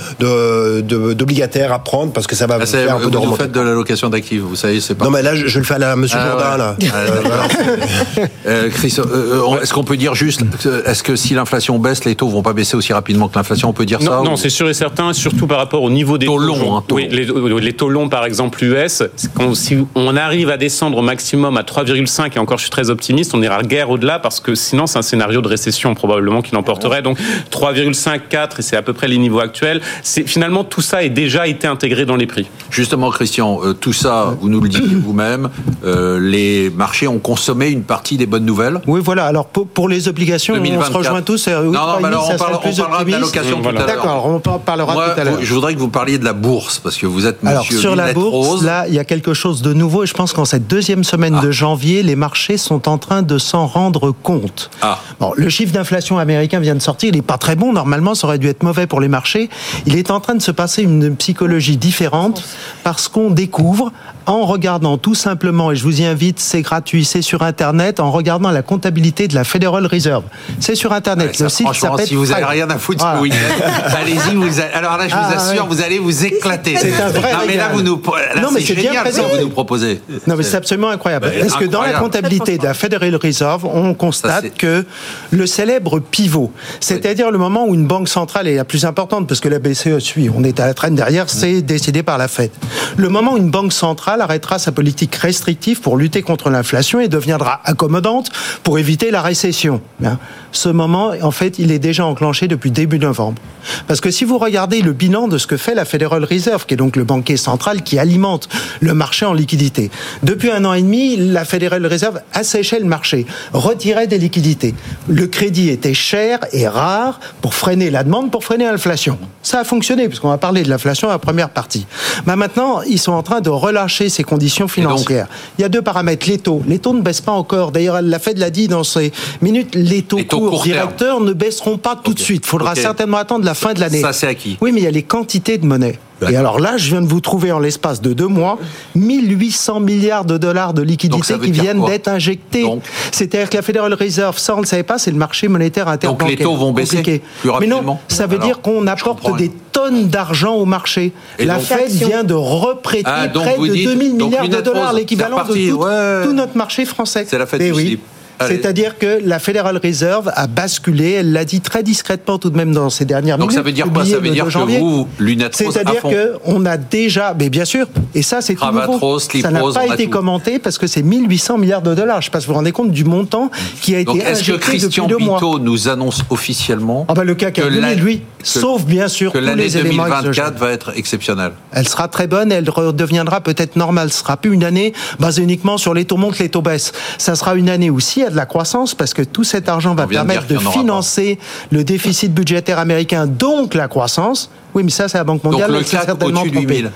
d'obligataires à prendre parce que ça va ah, faire un peu de Vous faites de l'allocation d'actifs, vous savez, c'est pas. Non mais là, je, le fais à la Monsieur ah, là. Ah, euh, Chris, euh, euh, est-ce qu'on peut dire juste, est-ce que si l'inflation baisse, les taux vont pas baisser aussi rapidement que l'inflation peut dire ça Non, c'est sûr et certain, surtout par rapport au niveau des taux longs. Hein, oui, les, taux longs, par exemple, US, quand, si on arrive à descendre au maximum à 3,5, et encore je suis très optimiste, on n'ira guère au-delà parce que sinon c'est un scénario de récession probablement qui l'emporterait. Donc 3,5, 4, et c'est à peu près les niveaux actuels. Finalement, tout ça est déjà été intégré dans les prix. Justement, Christian, euh, tout ça, vous nous le dites vous-même, euh, les marchés ont consommé une partie des bonnes nouvelles. Oui, voilà. Alors pour, les obligations, on se rejoint tous. Euh, non, non, mais alors on, parle, on parlera de l'allocation tout à l'heure. D'accord, on parlera tout à l'heure. Je voudrais que vous parliez de la bourse, parce que vous êtes monsieur Alors, sur la bourse, là, il y a quelque chose de nouveau, et je pense qu'en cette deuxième semaine de ah. janvier, les marchés sont en train de s'en rendre compte. Ah. Bon, le chiffre d'inflation américain vient de sortir, il n'est pas très bon, normalement, ça aurait dû être mauvais pour les marchés. Il est en train de se passer une psychologie différente, parce qu'on découvre, en regardant tout simplement, et je vous y invite, c'est gratuit, c'est sur Internet, en regardant la comptabilité de la Federal Reserve. C'est sur Internet. le site s'appelle. Si vous n'avez rien à foutre voilà. allez-y. Vous Alors là, je vous ah, assure, vous allez vous éclater. C'est un vrai. Non, mais là, vous nous. non, mais c'est génial ce que vous nous proposez. Non, mais c'est absolument incroyable. Parce que dans la comptabilité de la Federal Reserve, on constate que le célèbre pivot, c'est-à-dire le moment où une banque centrale est la plus importante, parce que la BCE suit, on est à la traîne derrière, c'est décidé par la Fed. Le moment où une banque centrale arrêtera sa politique restrictive pour lutter contre l'inflation et deviendra accommodante pour éviter la récession. Hein. Ce moment, en fait, il est déjà enclenché depuis début novembre. Parce que si vous regardez le bilan de ce que fait la Federal Reserve, qui est donc le banquier central qui alimente le marché en liquidité, depuis un an et demi, la Federal Reserve asséchait le marché, retirait des liquidités. Le crédit était cher et rare pour freiner la demande, pour freiner l'inflation. Ça a fonctionné, puisqu'on va parler de l'inflation à la première partie. Mais maintenant, ils sont en train de relâcher et ses conditions financières. Il y a deux paramètres. Les taux. Les taux ne baissent pas encore. D'ailleurs, la Fed l'a dit dans ses minutes, les taux, courts, directeurs ne baisseront pas tout de suite. Il faudra certainement attendre la fin de l'année. Ça, c'est acquis. Oui, mais il y a les quantités de monnaie. Et alors là, je viens de vous trouver en l'espace de deux mois 1800 milliards de dollars de liquidités qui viennent d'être injectés. C'est-à-dire que la Federal Reserve, ça on ne le savait pas, c'est le marché monétaire interbancaire. Donc les taux vont baisser plus rapidement. Mais non, ça veut dire qu'on apporte des tonnes d'argent au marché. la Fed vient de reprêter ah, près de 2000 milliards de dollars, l'équivalent de tout, notre marché français. C'est la Fed oui. C'est-à-dire que la Federal Reserve a basculé, elle l'a dit très discrètement tout de même dans ses dernières minutes. Donc ça veut dire quoi Ça veut dire que vous, C'est-à-dire qu'on a déjà, mais bien sûr, et ça c'est tout nouveau. Ça n'a pas été commenté parce que c'est 1800 milliards de dollars. Je ne sais pas si vous vous rendez compte du montant qui a été Donc, est-ce que Christian Pito nous annonce officiellement ah bah le cas que lui, sauf bien sûr que l'année 2024 va être exceptionnelle. Elle sera très bonne, elle redeviendra peut-être normale. Ce sera plus une année basée uniquement sur les taux montent, les taux baissent. Ça sera une année aussi de la croissance parce que tout cet argent va permettre de, financer le déficit budgétaire américain, donc la croissance. Oui, mais ça, c'est la Banque mondiale. Donc le CAC certainement au-dessus de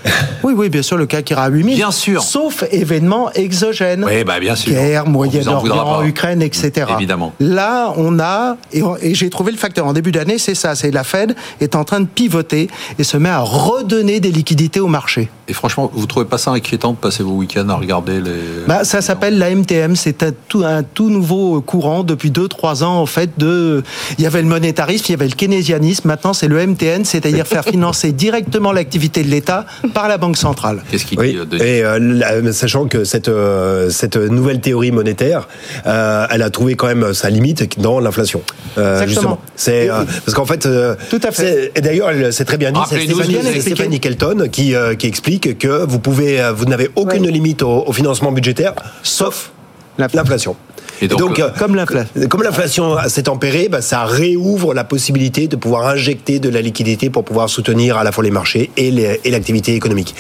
Oui, oui, bien sûr, le CAC ira à 8000. Bien sûr. Sauf événements exogènes. Oui, bah bien sûr. Guerre, Moyen-Orient, Ukraine, etc. Évidemment. Là, on a, et, et j'ai trouvé le facteur en début d'année, c'est ça, c'est la Fed est en train de pivoter et se met à redonner des liquidités au marché. Et franchement, vous trouvez pas ça inquiétant de passer vos week-ends à regarder les... Bah, ça s'appelle la MTM, c'est un tout, un tout nouveau courant depuis 2-3 ans, en fait, de... Il y avait le monétarisme, il y avait le keynésianisme, maintenant c'est le MTN, c'est-à-dire faire financer directement l'activité de l'État par la Banque centrale. Qu'est-ce qu'il dit oui, Et euh, sachant que cette, euh, cette nouvelle théorie monétaire, euh, elle a trouvé quand même sa limite dans l'inflation. justement. C'est, parce qu'en fait... Tout à fait. Et d'ailleurs, c'est très bien dit, c'est Stéphanie, Kelton qui, qui explique que vous pouvez, vous n'avez aucune limite au, financement budgétaire, sauf l'inflation. Et donc, euh, comme l'inflation, comme l'inflation s'est tempérée, bah, ça réouvre la possibilité de pouvoir injecter de la liquidité pour pouvoir soutenir à la fois les marchés et l'activité économique.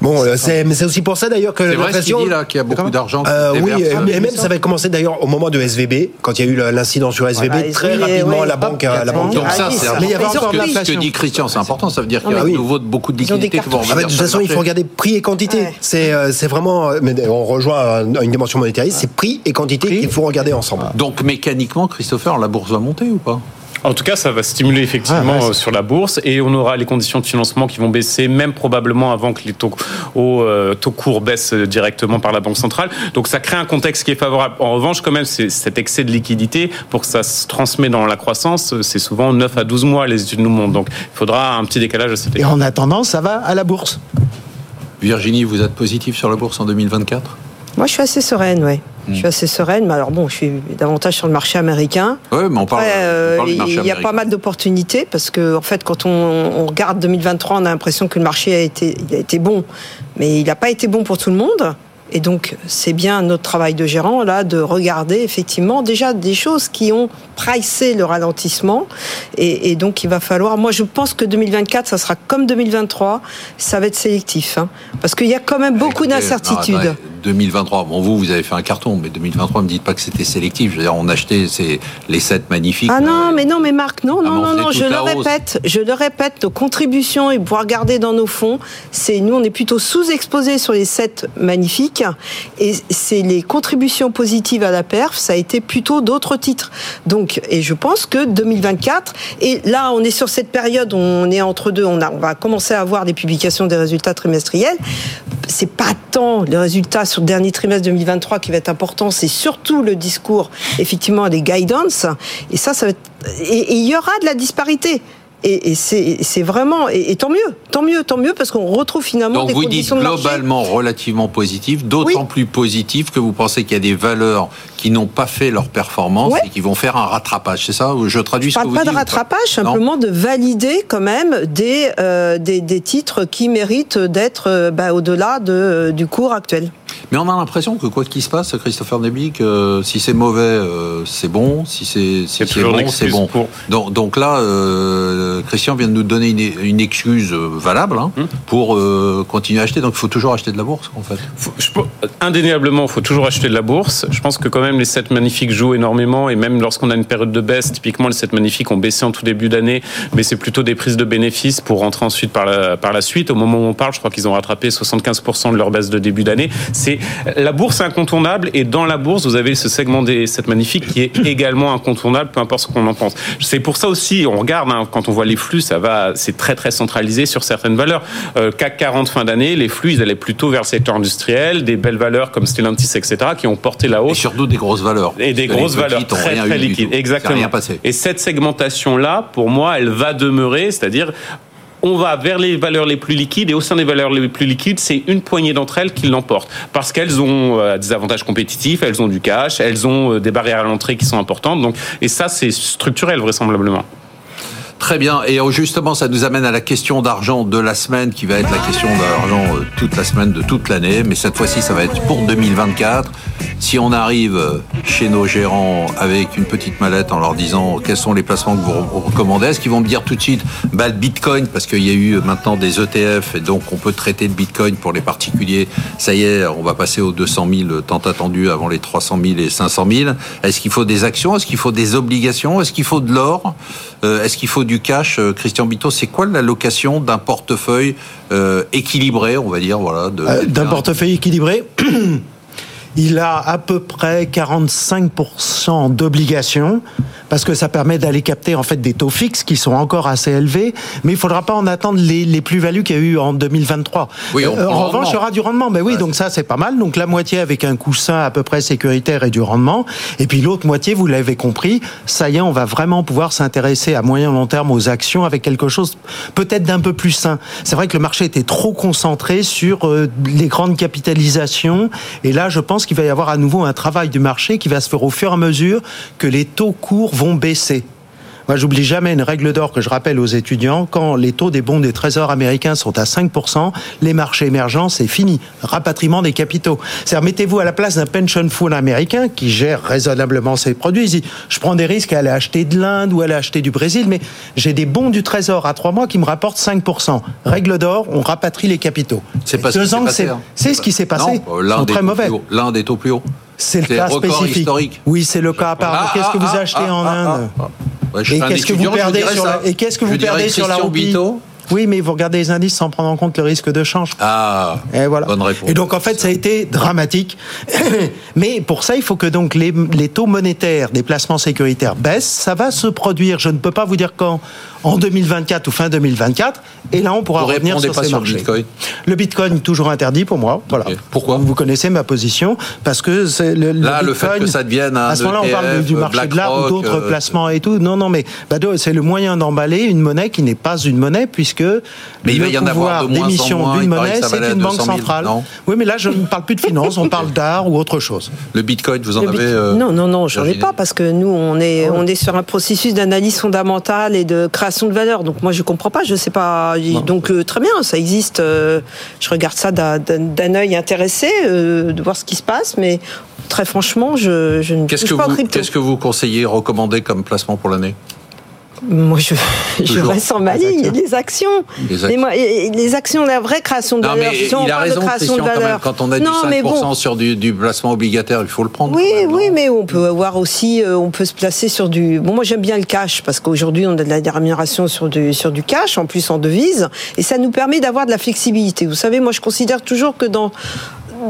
Bon, euh, c'est, mais c'est aussi pour ça d'ailleurs que là qu'il y a beaucoup d'argent. Euh, oui, et même ça va commencer d'ailleurs au moment de SVB, quand il y a eu l'incident sur SVB, très rapidement la banque, la banque. Donc ça, c'est mais il y avait encore de Ce que dit Christian, c'est important. Ça veut dire qu'il y a de nouveau beaucoup de liquidités qui vont revenir. De toute façon, il faut regarder prix et quantité. C'est, euh, c'est vraiment. Mais on rejoint une dimension monétariste. C'est prix et quantité qu'il faut regarder ensemble. Donc mécaniquement, Christopher, la bourse va monter ou pas? En tout cas, ça va stimuler effectivement ah, sur la bourse et on aura les conditions de financement qui vont baisser, même probablement avant que les taux, au, euh, taux courts baissent directement par la Banque centrale. Donc ça crée un contexte qui est favorable. En revanche, quand même, c'est cet excès de liquidité, pour que ça se transmette dans la croissance, c'est souvent 9 à 12 mois, les études nous montrent. Donc il faudra un petit décalage à cet Et en attendant, ça va à la bourse? Virginie, vous êtes positif sur la bourse en 2024 Moi, je suis assez sereine, oui. Je suis assez sereine, mais alors bon, je suis davantage sur le marché américain. Oui, mais on parle, euh, Il y a pas mal d'opportunités parce que, en fait, quand on, regarde 2023, on a l'impression que le marché a été, il a été bon, mais il n'a pas été bon pour tout le monde. Et donc, c'est bien notre travail de gérant, là, de regarder effectivement déjà des choses qui ont pricé le ralentissement. Et, donc, il va falloir. Moi, je pense que 2024, ça sera comme 2023, ça va être sélectif. Hein, parce qu'il y a quand même beaucoup d'incertitudes. 2023, bon, vous, vous avez fait un carton, mais 2023, ne me dites pas que c'était sélectif. Je veux dire, on achetait ces, les 7 magnifiques. Ah non, mais non, mais Marc, non, non, non, non, je le répète, je le répète, nos contributions et pouvoir garder dans nos fonds, c'est nous, on est plutôt sous-exposés sur les 7 magnifiques et c'est les contributions positives à la perf, ça a été plutôt d'autres titres. Donc, et je pense que 2024, et là, on est sur cette période, on est entre deux, on, a, on va commencer à avoir des publications des résultats trimestriels. C'est pas tant les résultats sur le dernier trimestre 2023 qui va être important, c'est surtout le discours, effectivement, des guidance. Et ça, ça va être, et il y aura de la disparité. Et, c'est vraiment et, tant mieux, tant mieux, tant mieux parce qu'on retrouve finalement Donc des vous dites globalement relativement positif, d'autant plus positif que vous pensez qu'il y a des valeurs qui n'ont pas fait leur performance et qui vont faire un rattrapage. C'est ça Je traduis Je ce que vous pas de rattrapage, simplement de valider quand même des, euh, des, des, titres qui méritent d'être euh, bah, au-delà de, du cours actuel. Mais on a l'impression que quoi qu'il se passe, Christopher Neby, que si c'est mauvais, euh, c'est bon. Si c'est si bon, c'est bon. Donc, donc, là, euh, Christian vient de nous donner une, une excuse valable hein, hum. pour euh, continuer à acheter. Donc il faut toujours acheter de la bourse, en fait. indéniablement, il faut toujours acheter de la bourse. Je pense que quand même les 7 magnifiques jouent énormément. Et même lorsqu'on a une période de baisse, typiquement les 7 magnifiques ont baissé en tout début d'année. Mais c'est plutôt des prises de bénéfices pour rentrer ensuite par la, par la suite. Au moment où on parle, je crois qu'ils ont rattrapé 75% de leur baisse de début d'année. C'est la bourse incontournable et dans la bourse, vous avez ce segment des 7 magnifiques qui est également incontournable, peu importe ce qu'on en pense. C'est pour ça aussi, on regarde hein, quand on voit les flux, ça va, c'est très très centralisé sur certaines valeurs. Euh, CAC 40 fin d'année, les flux, ils allaient plutôt vers le secteur industriel, des belles valeurs comme Stellantis, etc., qui ont porté la hausse. Et surtout des grosses valeurs. Et des grosses valeurs très très liquides, exactement. Rien passé. Et cette segmentation là, pour moi, elle va demeurer, c'est-à-dire on va vers les valeurs les plus liquides et au sein des valeurs les plus liquides, c'est une poignée d'entre elles qui l'emportent parce qu'elles ont euh, des avantages compétitifs, elles ont du cash, elles ont euh, des barrières à l'entrée qui sont importantes. Donc, et ça, c'est structurel vraisemblablement. Très bien. Et euh, justement, ça nous amène à la question d'argent de la semaine, qui va être la question d'argent toute la semaine de toute l'année. Mais cette fois-ci, ça va être pour 2024 si on arrive chez nos gérants avec une petite mallette en leur disant quels sont les placements que vous recommandez, est-ce qu'ils vont me dire tout de suite bah, le Bitcoin parce qu'il y a eu maintenant des ETF et donc on peut traiter le Bitcoin pour les particuliers. Ça y est, on va passer aux 200 000 tant attendus avant les 300 000 et 500 000. Est-ce qu'il faut des actions? Est-ce qu'il faut des obligations? Est-ce qu'il faut de l'or? Euh, Est-ce qu'il faut du cash euh, Christian Bito, c'est quoi l'allocation d'un portefeuille euh, équilibré, on va dire, voilà, d'un portefeuille équilibré? Il a à peu près 45% d'obligations parce que ça permet d'aller capter en fait des taux fixes qui sont encore assez élevés, mais il faudra pas en attendre les, les plus-values qu'il y a eu en 2023. Oui, euh, en revanche, il y aura du rendement. Mais oui, donc ça c'est pas mal. Donc la moitié avec un coussin à peu près sécuritaire et du rendement, et puis l'autre moitié, vous l'avez compris, ça y est, on va vraiment pouvoir s'intéresser à moyen long terme aux actions avec quelque chose peut-être d'un peu plus sain. C'est vrai que le marché était trop concentré sur euh, les grandes capitalisations, et là, je pense qu'il va y avoir à nouveau un travail du marché qui va se faire au fur et à mesure que les taux courts vont baisser. Moi, j'oublie jamais une règle d'or que je rappelle aux étudiants. Quand les taux des bons des trésors américains sont à 5%, les marchés émergents, c'est fini. Rapatriement des capitaux. C'est-à-dire, mettez-vous à la place d'un pension fund américain qui gère raisonnablement ses produits. Il dit, je prends des risques à aller acheter de l'Inde ou à aller acheter du Brésil, mais j'ai des bons du trésor à trois mois qui me rapportent 5%. Règle d'or, on rapatrie les capitaux. C'est pas ce qui s'est passé. Hein. C'est ce qui s'est passé. L'un. L'un des taux plus hauts. C'est le cas spécifique. Historique. Oui, c'est le cas à part. Qu'est-ce que vous ah, achetez ah, en ah, Inde et qu'est-ce que vous perdez sur la, et qu'est-ce que vous perdez sur la roupie oui, mais vous regardez les indices sans prendre en compte le risque de change. Ah, et voilà. bonne réponse. Et donc en fait, ça a été dramatique. mais pour ça, il faut que donc les, les, taux monétaires des placements sécuritaires baissent. Ça va se produire. Je ne peux pas vous dire quand en 2024 ou fin 2024. Et là, on pourra revenir sur ces marchés. Le Bitcoin. le Bitcoin toujours interdit pour moi. Voilà. Pourquoi Vous connaissez ma position parce que c'est le, là le, fait que ça devienne un à ce moment-là, on parle du marché de l'art ou d'autres euh, placements et tout. Non, non, mais c'est le moyen d'emballer une monnaie qui n'est pas une monnaie puisque mais il va y en avoir d'émission d'une monnaie, c'est une banque centrale. oui, mais là, je ne parle plus de finance, on parle d'art ou autre chose. Le Bitcoin, vous en avez euh, Non, non, non, j'en ai pas parce que nous, on est, ah on est sur un processus d'analyse fondamentale et de création de valeur. Donc moi, je comprends pas, je sais pas. Donc euh, très bien, ça existe. Euh, je regarde ça d'un œil intéressé, euh, de voir ce qui se passe, mais très franchement, je, je ne qu'est-ce pas vous, Qu'est-ce que vous conseillez, recommandez comme placement pour l'année? Moi, je, je reste en ma ligne. Les actions. Les, actions. Moi, les actions, la vraie création de non, valeur. Mais il a raison, création de valeur. Quand, on a du 5% sur du, du, placement obligataire, il faut le prendre. Oui, oui, mais on peut avoir aussi, euh, on peut se placer sur du. Bon, moi, j'aime bien le cash parce qu'aujourd'hui, on a de la rémunération sur du, sur du cash, en plus en devise, et ça nous permet d'avoir de la flexibilité. Vous savez, moi, je considère toujours que dans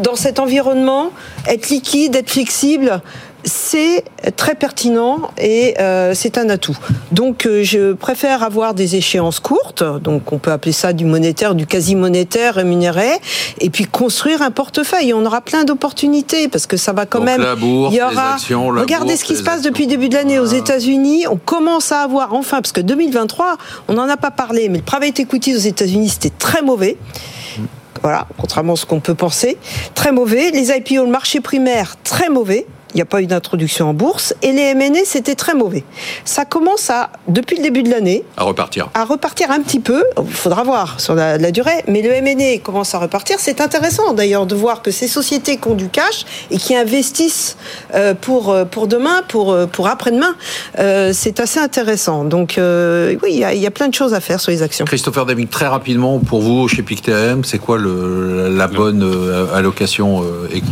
dans cet environnement, être liquide, être flexible, c'est très pertinent et euh, c'est un atout. Donc euh, je préfère avoir des échéances courtes, donc on peut appeler ça du monétaire, du quasi-monétaire rémunéré, et puis construire un portefeuille. On aura plein d'opportunités parce que ça va quand même. La bourse, il y aura. Regardez ce qui se passe depuis le début de l'année aux États-Unis. On commence à avoir enfin, parce que 2023, on n'en a pas parlé, mais le private equity aux États-Unis c'était très mauvais. Voilà, contrairement à ce qu'on peut penser. Très mauvais. Les IPO, le marché primaire, très mauvais. Il n'y a pas eu d'introduction en bourse. Et les MNE, c'était très mauvais. Ça commence à, depuis le début de l'année, à repartir. À repartir un petit peu. Il faudra voir sur la, durée. Mais le MNE commence à repartir. C'est intéressant d'ailleurs de voir que ces sociétés qui ont du cash et qui investissent euh, pour, euh, pour demain, pour, euh, pour après-demain, c'est assez intéressant. Donc oui, il y, a, plein de choses à faire sur les actions. Christopher David, très rapidement, pour vous, chez PICTM, c'est quoi le, la bonne allocation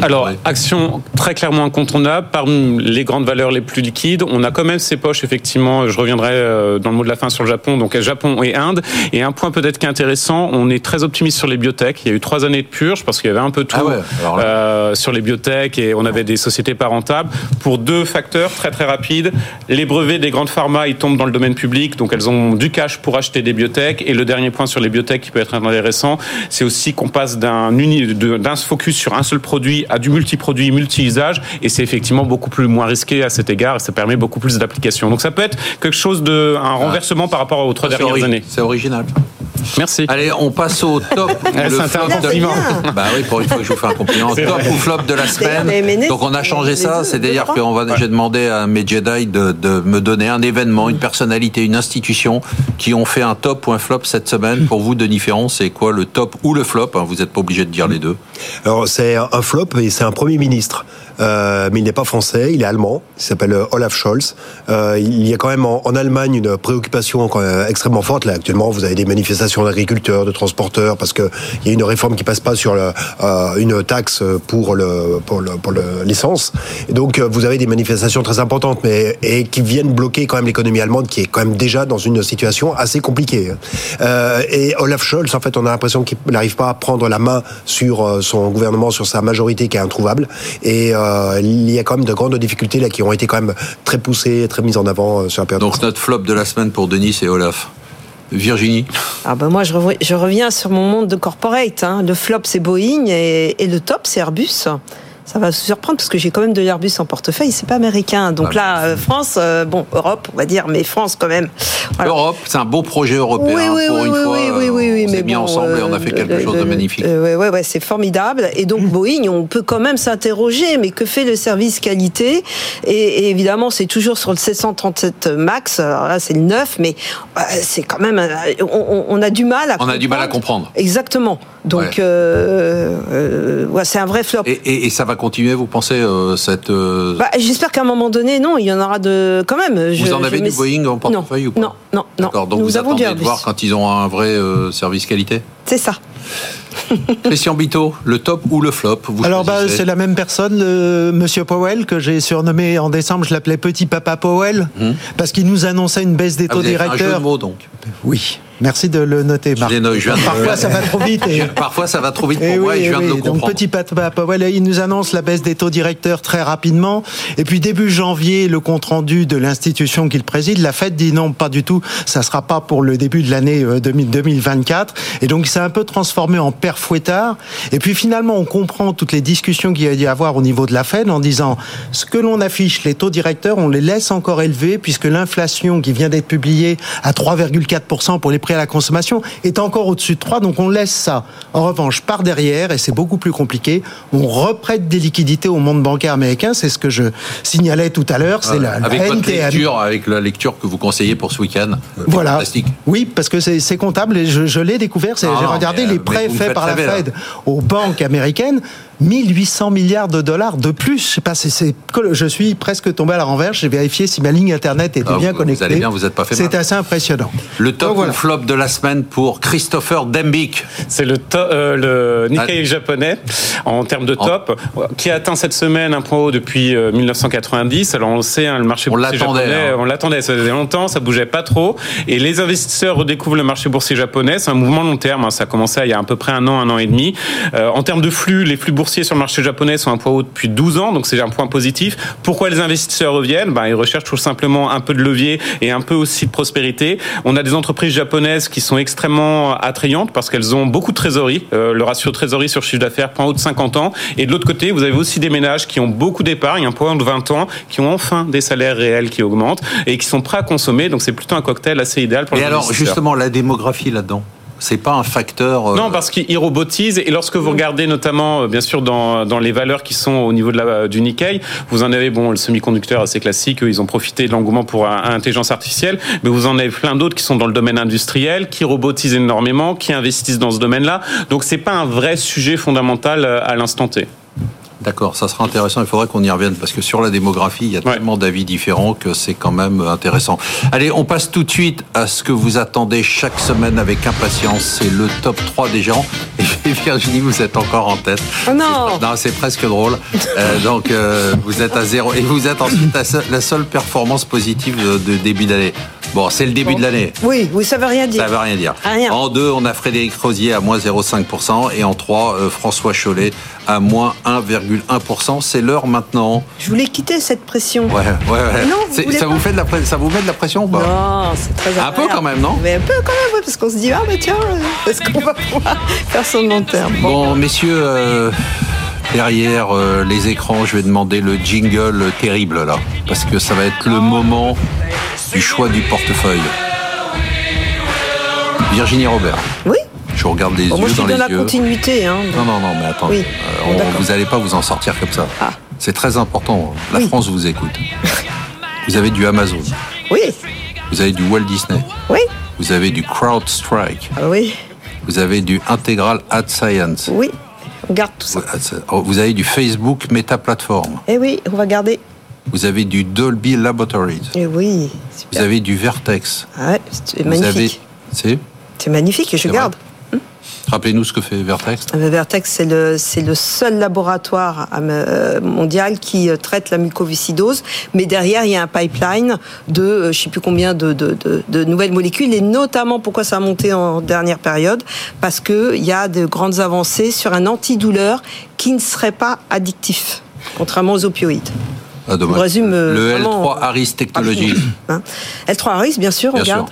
Alors, action très clairement incontournable Parmi les grandes valeurs les plus liquides, on a quand même ces poches, effectivement, je reviendrai euh, dans le mot de la fin sur le Japon, donc Japon et Inde. Et un point peut-être qui est intéressant, on est très optimiste sur les biotech. Il y a eu trois années de purge parce qu'il y avait un peu tout ah euh, sur les biotech et on avait des sociétés pas rentables. Pour deux facteurs très très rapides, les brevets des grandes pharma, ils tombent dans le domaine public, donc elles ont du cash pour acheter des biotech. Et le dernier point sur les biotech qui peut être intéressant, c'est aussi qu'on passe d'un d'un focus sur un seul produit à du multi-produit, multi-usage. Et c'est effectivement beaucoup plus moins risqué à cet égard et ça permet beaucoup plus d'applications. Donc ça peut être quelque chose de un renversement par rapport aux trois dernières années. C'est original. Merci. Allez, on passe au top. C'est un compliment. Bah oui, pour une fois que je vous fais un compliment. Top ou flop de la semaine. Donc on a changé ça. C'est d'ailleurs que va. J'ai demandé à mes Jedi de, de, me donner un événement, une personnalité, une institution qui ont fait un top ou un flop cette semaine. Pour vous, Denis Ferron, c'est quoi le top ou le flop hein, Vous n'êtes pas obligé de dire les deux. Alors c'est un flop et c'est un premier ministre. Euh, mais il n'est pas français, il est allemand. Il s'appelle euh, Olaf Scholz. Euh, il y a quand même en, Allemagne une préoccupation extrêmement forte. Là, actuellement, vous avez des manifestations d'agriculteurs, de transporteurs, parce qu'il y a une réforme qui passe pas sur le, une taxe pour le pour le pour l'essence. Donc, vous avez des manifestations très importantes, mais et qui viennent bloquer quand même l'économie allemande, qui est quand même déjà dans une situation assez compliquée. et Olaf Scholz, en fait, on a l'impression qu'il n'arrive pas à prendre la main sur son gouvernement, sur sa majorité qui est introuvable. Et euh, il y a quand même de grandes difficultés là qui ont été quand même très poussées, très mises en avant euh, sur la période. Donc notre flop de la semaine pour Denis et Olaf. Virginie ah ben Moi, je, reviens sur mon monde de corporate. Hein. Le flop, c'est Boeing et, et le top, c'est Airbus ça va se surprendre parce que j'ai quand même de l'Airbus en portefeuille, c'est pas américain. Donc là, euh, France, euh, bon, Europe, on va dire, mais France quand même. Europe, c'est un beau projet européen oui, oui, pour oui, une oui, fois. Oui, oui, oui, on mais bien ensemble et on a fait quelque chose de magnifique. Oui, ouais, ouais, c'est formidable. Et donc Boeing, on peut quand même s'interroger, mais que fait le service qualité? Et, évidemment, c'est toujours sur le 737 Max. Alors là, c'est le 9, mais euh, c'est quand même, on, a du mal à. On a du mal à comprendre. Exactement. Donc, euh, euh, c'est un vrai flop. Et, ça va continuer, vous pensez, euh, cette... Bah, J'espère qu'à un moment donné, non, il y en aura de... quand même. vous en avez du Boeing en portefeuille ou pas? Non, non, non. D'accord, donc vous attendez de voir quand ils ont un vrai service qualité? C'est ça. Christian Bito, le top ou le flop vous Alors bah, c'est la même personne, le Monsieur Powell, que j'ai surnommé en décembre, je l'appelais Petit Papa Powell, hum. parce qu'il nous annonçait une baisse des ah, taux directeurs. Un jeu de mots donc. Oui. Merci de le noter, Marc. Parfois, ça va trop vite. Et... Parfois, ça va trop vite pour et moi et je viens de le comprendre. Donc, petit Papa Powell, il nous annonce la baisse des taux directeurs très rapidement. Et puis, début janvier, le compte-rendu de l'institution qu'il préside, la Fed dit non, pas du tout, ça sera pas pour le début de l'année 2024. Euh, et donc, il s'est un peu transformé en père fouettard. Et puis, finalement, on comprend toutes les discussions qu'il y a y avoir au niveau de la Fed en disant ce que l'on affiche, les taux directeurs, on les laisse encore élevés puisque l'inflation qui vient d'être publiée à 3,4% pour les prix à la consommation est encore au-dessus de 3, donc on laisse ça. En revanche, par derrière, et c'est beaucoup plus compliqué, on reprête des liquidités au monde bancaire américain, c'est ce que je signalais tout à l'heure, c'est la, avec lecture, avec la lecture que vous conseillez pour ce week-end. Voilà. Fantastique. Oui, parce que c'est comptable et je, l'ai découvert, j'ai ah, regardé les prêts faits par la Fed aux banques américaines. 1800 milliards de dollars de plus. Je sais pas, c'est, je suis presque tombé à la renverse. J'ai vérifié si ma ligne internet était ah, bien connectée. Vous allez bien, vous êtes pas fait C'est assez impressionnant. Le top ou flop de la semaine pour Christopher Dembik. C'est le, euh, le Nikkei ah. japonais en termes de top, qui a atteint cette semaine un point haut depuis 1990. Euh, Alors on le sait, hein, le marché boursier japonais, hein. on l'attendait, ça faisait longtemps, ça bougeait pas trop, et les investisseurs redécouvrent le marché boursier japonais. C'est un mouvement long terme. Hein. Ça a commencé il y a à peu près un an, un an et demi. Euh, en termes de flux, les flux boursiers sur le marché japonais sont un point haut depuis 12 ans, donc c'est un point positif. Pourquoi les investisseurs reviennent? Ben, Ils recherchent tout simplement un peu de levier et un peu aussi de prospérité. On a des entreprises japonaises qui sont extrêmement attrayantes parce qu'elles ont beaucoup de trésorerie. Euh, le ratio trésorerie sur chiffre d'affaires, point haut de 50 ans. Et de l'autre côté, vous avez aussi des ménages qui ont beaucoup d'épargne, un point haut de 20 ans, qui ont enfin des salaires réels qui augmentent et qui sont prêts à consommer. Donc c'est plutôt un cocktail assez idéal pour les Et alors, justement, la démographie là-dedans? C'est pas un facteur. Non, parce qu'il robotise. Et lorsque vous regardez notamment, bien sûr, dans, dans les valeurs qui sont au niveau de la, du Nikkei, vous en avez, bon, le semi-conducteur assez classique, ils ont profité de l'engouement pour l'intelligence artificielle, mais vous en avez plein d'autres qui sont dans le domaine industriel, qui robotisent énormément, qui investissent dans ce domaine-là. Donc c'est pas un vrai sujet fondamental à l'instant T. D'accord, ça sera intéressant. Il faudrait qu'on y revienne parce que sur la démographie, il y a tellement d'avis différents que c'est quand même intéressant. Allez, on passe tout de suite à ce que vous attendez chaque semaine avec impatience. C'est le top 3 des gens. Et Virginie, vous êtes encore en tête. Oh non Non, c'est presque drôle. Euh, donc, euh, vous êtes à zéro. Et vous êtes ensuite la seule performance positive de, début d'année. Bon, c'est le début de l'année. Oui, oui, ça veut rien dire. Ça veut rien dire. En deux, on a Frédéric Rosier à moins 0,5%. Et en trois, euh, François Chollet à moins 1,1%. C'est l'heure maintenant. Je voulais quitter cette pression. Ouais, ouais, ouais. Non, ça, vous fait de la, ça vous met de la pression ou pas? Non, c'est très Un peu quand même, non? Mais un peu quand même, parce qu'on se dit, ah, mais tiens, est-ce qu'on va pouvoir faire son long terme? Bon, messieurs. Euh, derrière euh, les écrans, je vais demander le jingle terrible là, parce que ça va être le moment du choix du portefeuille. Virginie Robert. Oui. Je regarde les yeux moi, je dans, la continuité. Hein, Non, non, non, mais attendez. Euh, vous n'allez pas vous en sortir comme ça. Ah. C'est très important. La France vous écoute. vous avez du Amazon. Oui. Vous avez du Walt Disney. Oui. Vous avez du CrowdStrike. Ah oui. Vous avez du Integral Ad Science. Oui. On garde tout ça. Oh, vous avez du Facebook Meta Platform. Eh oui, on va garder. Vous avez du Dolby Laboratories. Eh oui. Vous avez du Vertex. Ah ouais, c'est magnifique. C'est C'est magnifique je garde. Rappelez-nous ce que fait Vertex. Euh, Vertex, c'est le, c'est le seul laboratoire euh, mondial qui euh, traite la mucoviscidose, mais derrière, il y a un pipeline de je ne sais plus combien de, de, de, nouvelles molécules, et notamment pourquoi ça a monté en dernière période, parce qu'il y a de grandes avancées sur un antidouleur qui ne serait pas addictif, contrairement aux opioïdes. Ah, dommage. résume, le L3 Harris Technologies. Hein L3 Harris, bien sûr, on regarde.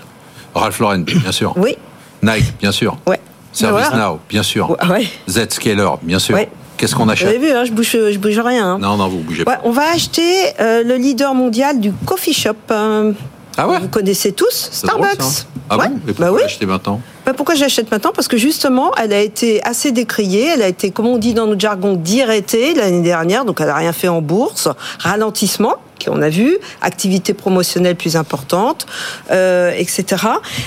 Ralph Lauren, bien sûr. Oui. Nike, bien sûr. Ouais. ServiceNow, bien sûr. Ouais. Zscaler, bien sûr. Qu'est-ce qu'on achète Vous avez vu, hein, je bouge, je bouge rien. Hein. Non, non, vous bougez pas. on va acheter euh, le leader mondial du coffee shop. Euh, ah ouais Vous connaissez tous Starbucks. ah bon Et pourquoi bah oui. maintenant bah pourquoi j'achète maintenant? Parce que justement, elle a été assez décriée, elle a été, comme on dit dans notre jargon, dirétée l'année dernière, donc elle n'a rien fait en bourse, ralentissement on a vu, activité promotionnelle plus importante, euh, etc.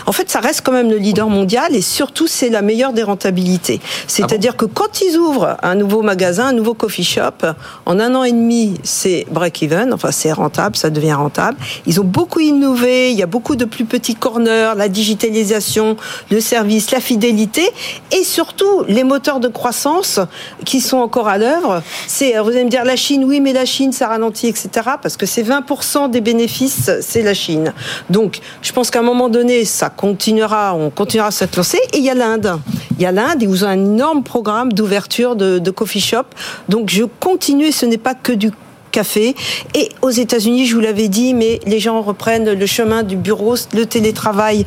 En fait, ça reste quand même le leader mondial et surtout, c'est la meilleure des rentabilités. C'est-à-dire ah que quand ils ouvrent un nouveau magasin, un nouveau coffee shop, en un an et demi, c'est break-even, enfin c'est rentable, ça devient rentable. Ils ont beaucoup innové, il y a beaucoup de plus petits corners, la digitalisation, le service, la fidélité et surtout les moteurs de croissance qui sont encore à l'œuvre. C'est, vous allez me dire la Chine, oui, mais la Chine, ça ralentit, etc. Parce que c'est 20% des bénéfices, c'est la Chine. Donc, je pense qu'à un moment donné, ça continuera, on continuera à se lancer. Et il y a l'Inde. Il y a l'Inde, ils ont un énorme programme d'ouverture de, de coffee shop. Donc, je continue, ce n'est pas que du café. Et aux États-Unis, je vous l'avais dit, mais les gens reprennent le chemin du bureau, le télétravail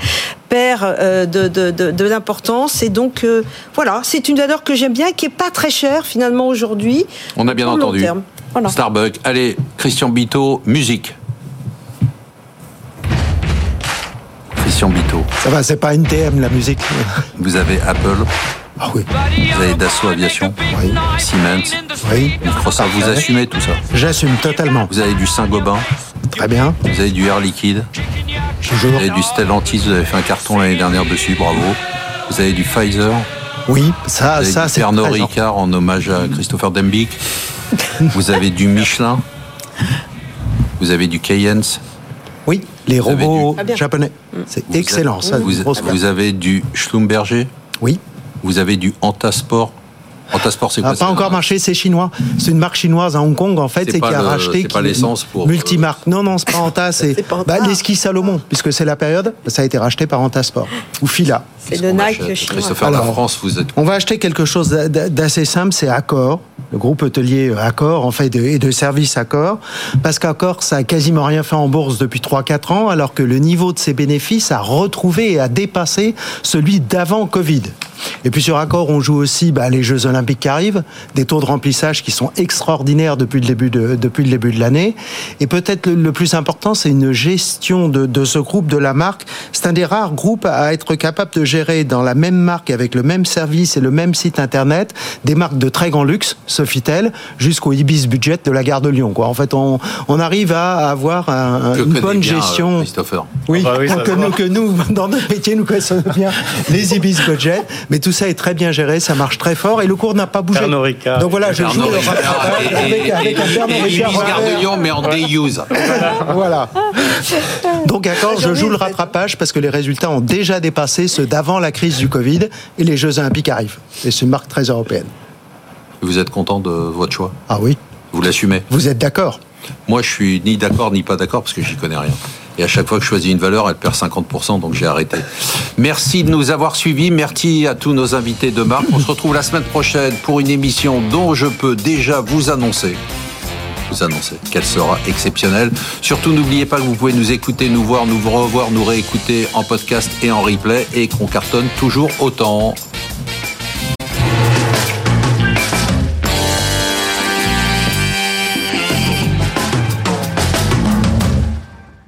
perd euh, de, de, de, l'importance. Et donc, euh, voilà, c'est une valeur que j'aime bien, qui est pas très chère finalement aujourd'hui. On a bien entendu. Starbucks. Allez, Christian Bito, musique. Christian Bito. Ça va, c'est pas NTM la musique. Vous avez Apple. Ah oui. Vous avez Dassault Aviation. Oui. Siemens. Oui. Microsoft. Vous assumez tout ça J'assume totalement. Vous avez du Saint-Gobain. Très bien. Vous avez du Air Liquide. Toujours. Vous avez du Stellantis. Vous avez fait un carton l'année dernière dessus. Bravo. Vous avez du Pfizer. Oui, ça, ça, c'est Pernod Ricard en hommage à Christopher Dembick. Vous avez du Michelin. Vous avez du Cayenne. Oui, les robots japonais. C'est excellent, ça. Vous, avez du Schlumberger. Oui. Vous avez du Antasport. Antasport, c'est quoi Ça n'a pas encore marché, c'est chinois. C'est une marque chinoise à Hong Kong, en fait, et qui a racheté. C'est pas l'essence pour. Multimarque. Non, non, c'est pas Anta, c'est bah, les skis Salomon, puisque c'est la période. Ça a été racheté par Antasport ou Fila. C'est le Nike chinois. Christopher, la France, vous êtes. On va acheter quelque chose d'assez simple, c'est Accor le groupe hôtelier Accor, en fait, et de services Accor, parce qu'Accor, ça a quasiment rien fait en bourse depuis 3-4 ans, alors que le niveau de ses bénéfices a retrouvé et a dépassé celui d'avant Covid. Et puis sur Accor, on joue aussi bah, les Jeux Olympiques qui arrivent, des taux de remplissage qui sont extraordinaires depuis le début de, depuis le début de l'année. Et peut-être le, plus important, c'est une gestion de ce groupe, de la marque. C'est un des rares groupes à être capable de gérer dans la même marque, avec le même service et le même site internet, des marques de très grand luxe, Sofitel, jusqu'au Ibis Budget de la gare de Lyon. Quoi. En fait, on, on arrive à avoir un, une bonne gestion. Euh, Christopher. Oui, ah bah que, nous, que, nous, dans notre métier, nous connaissons bien les Ibis Budget. Mais tout ça est très bien géré, ça marche très fort et le cours n'a pas bougé. Donc voilà, je joue le avec, avec un Pernod Ricard. gare de Lyon, mais en day use. Voilà. Donc, d'accord, je joue le rattrapage parce que les résultats ont déjà dépassé ceux d'avant la crise du Covid et les Jeux Olympiques arrivent. Et c'est une marque très européenne. Vous êtes content de votre choix? Ah oui. Vous l'assumez? Vous êtes d'accord? Moi, je suis ni d'accord ni pas d'accord parce que j'y connais rien. Et à chaque fois que je choisis une valeur, elle perd 50%, donc j'ai arrêté. Merci de nous avoir suivis. Merci à tous nos invités de marque. On se retrouve la semaine prochaine pour une émission dont je peux déjà vous annoncer vous annoncer qu'elle sera exceptionnelle. Surtout, n'oubliez pas que vous pouvez nous écouter, nous voir, nous revoir, nous réécouter en podcast et en replay et qu'on cartonne toujours autant.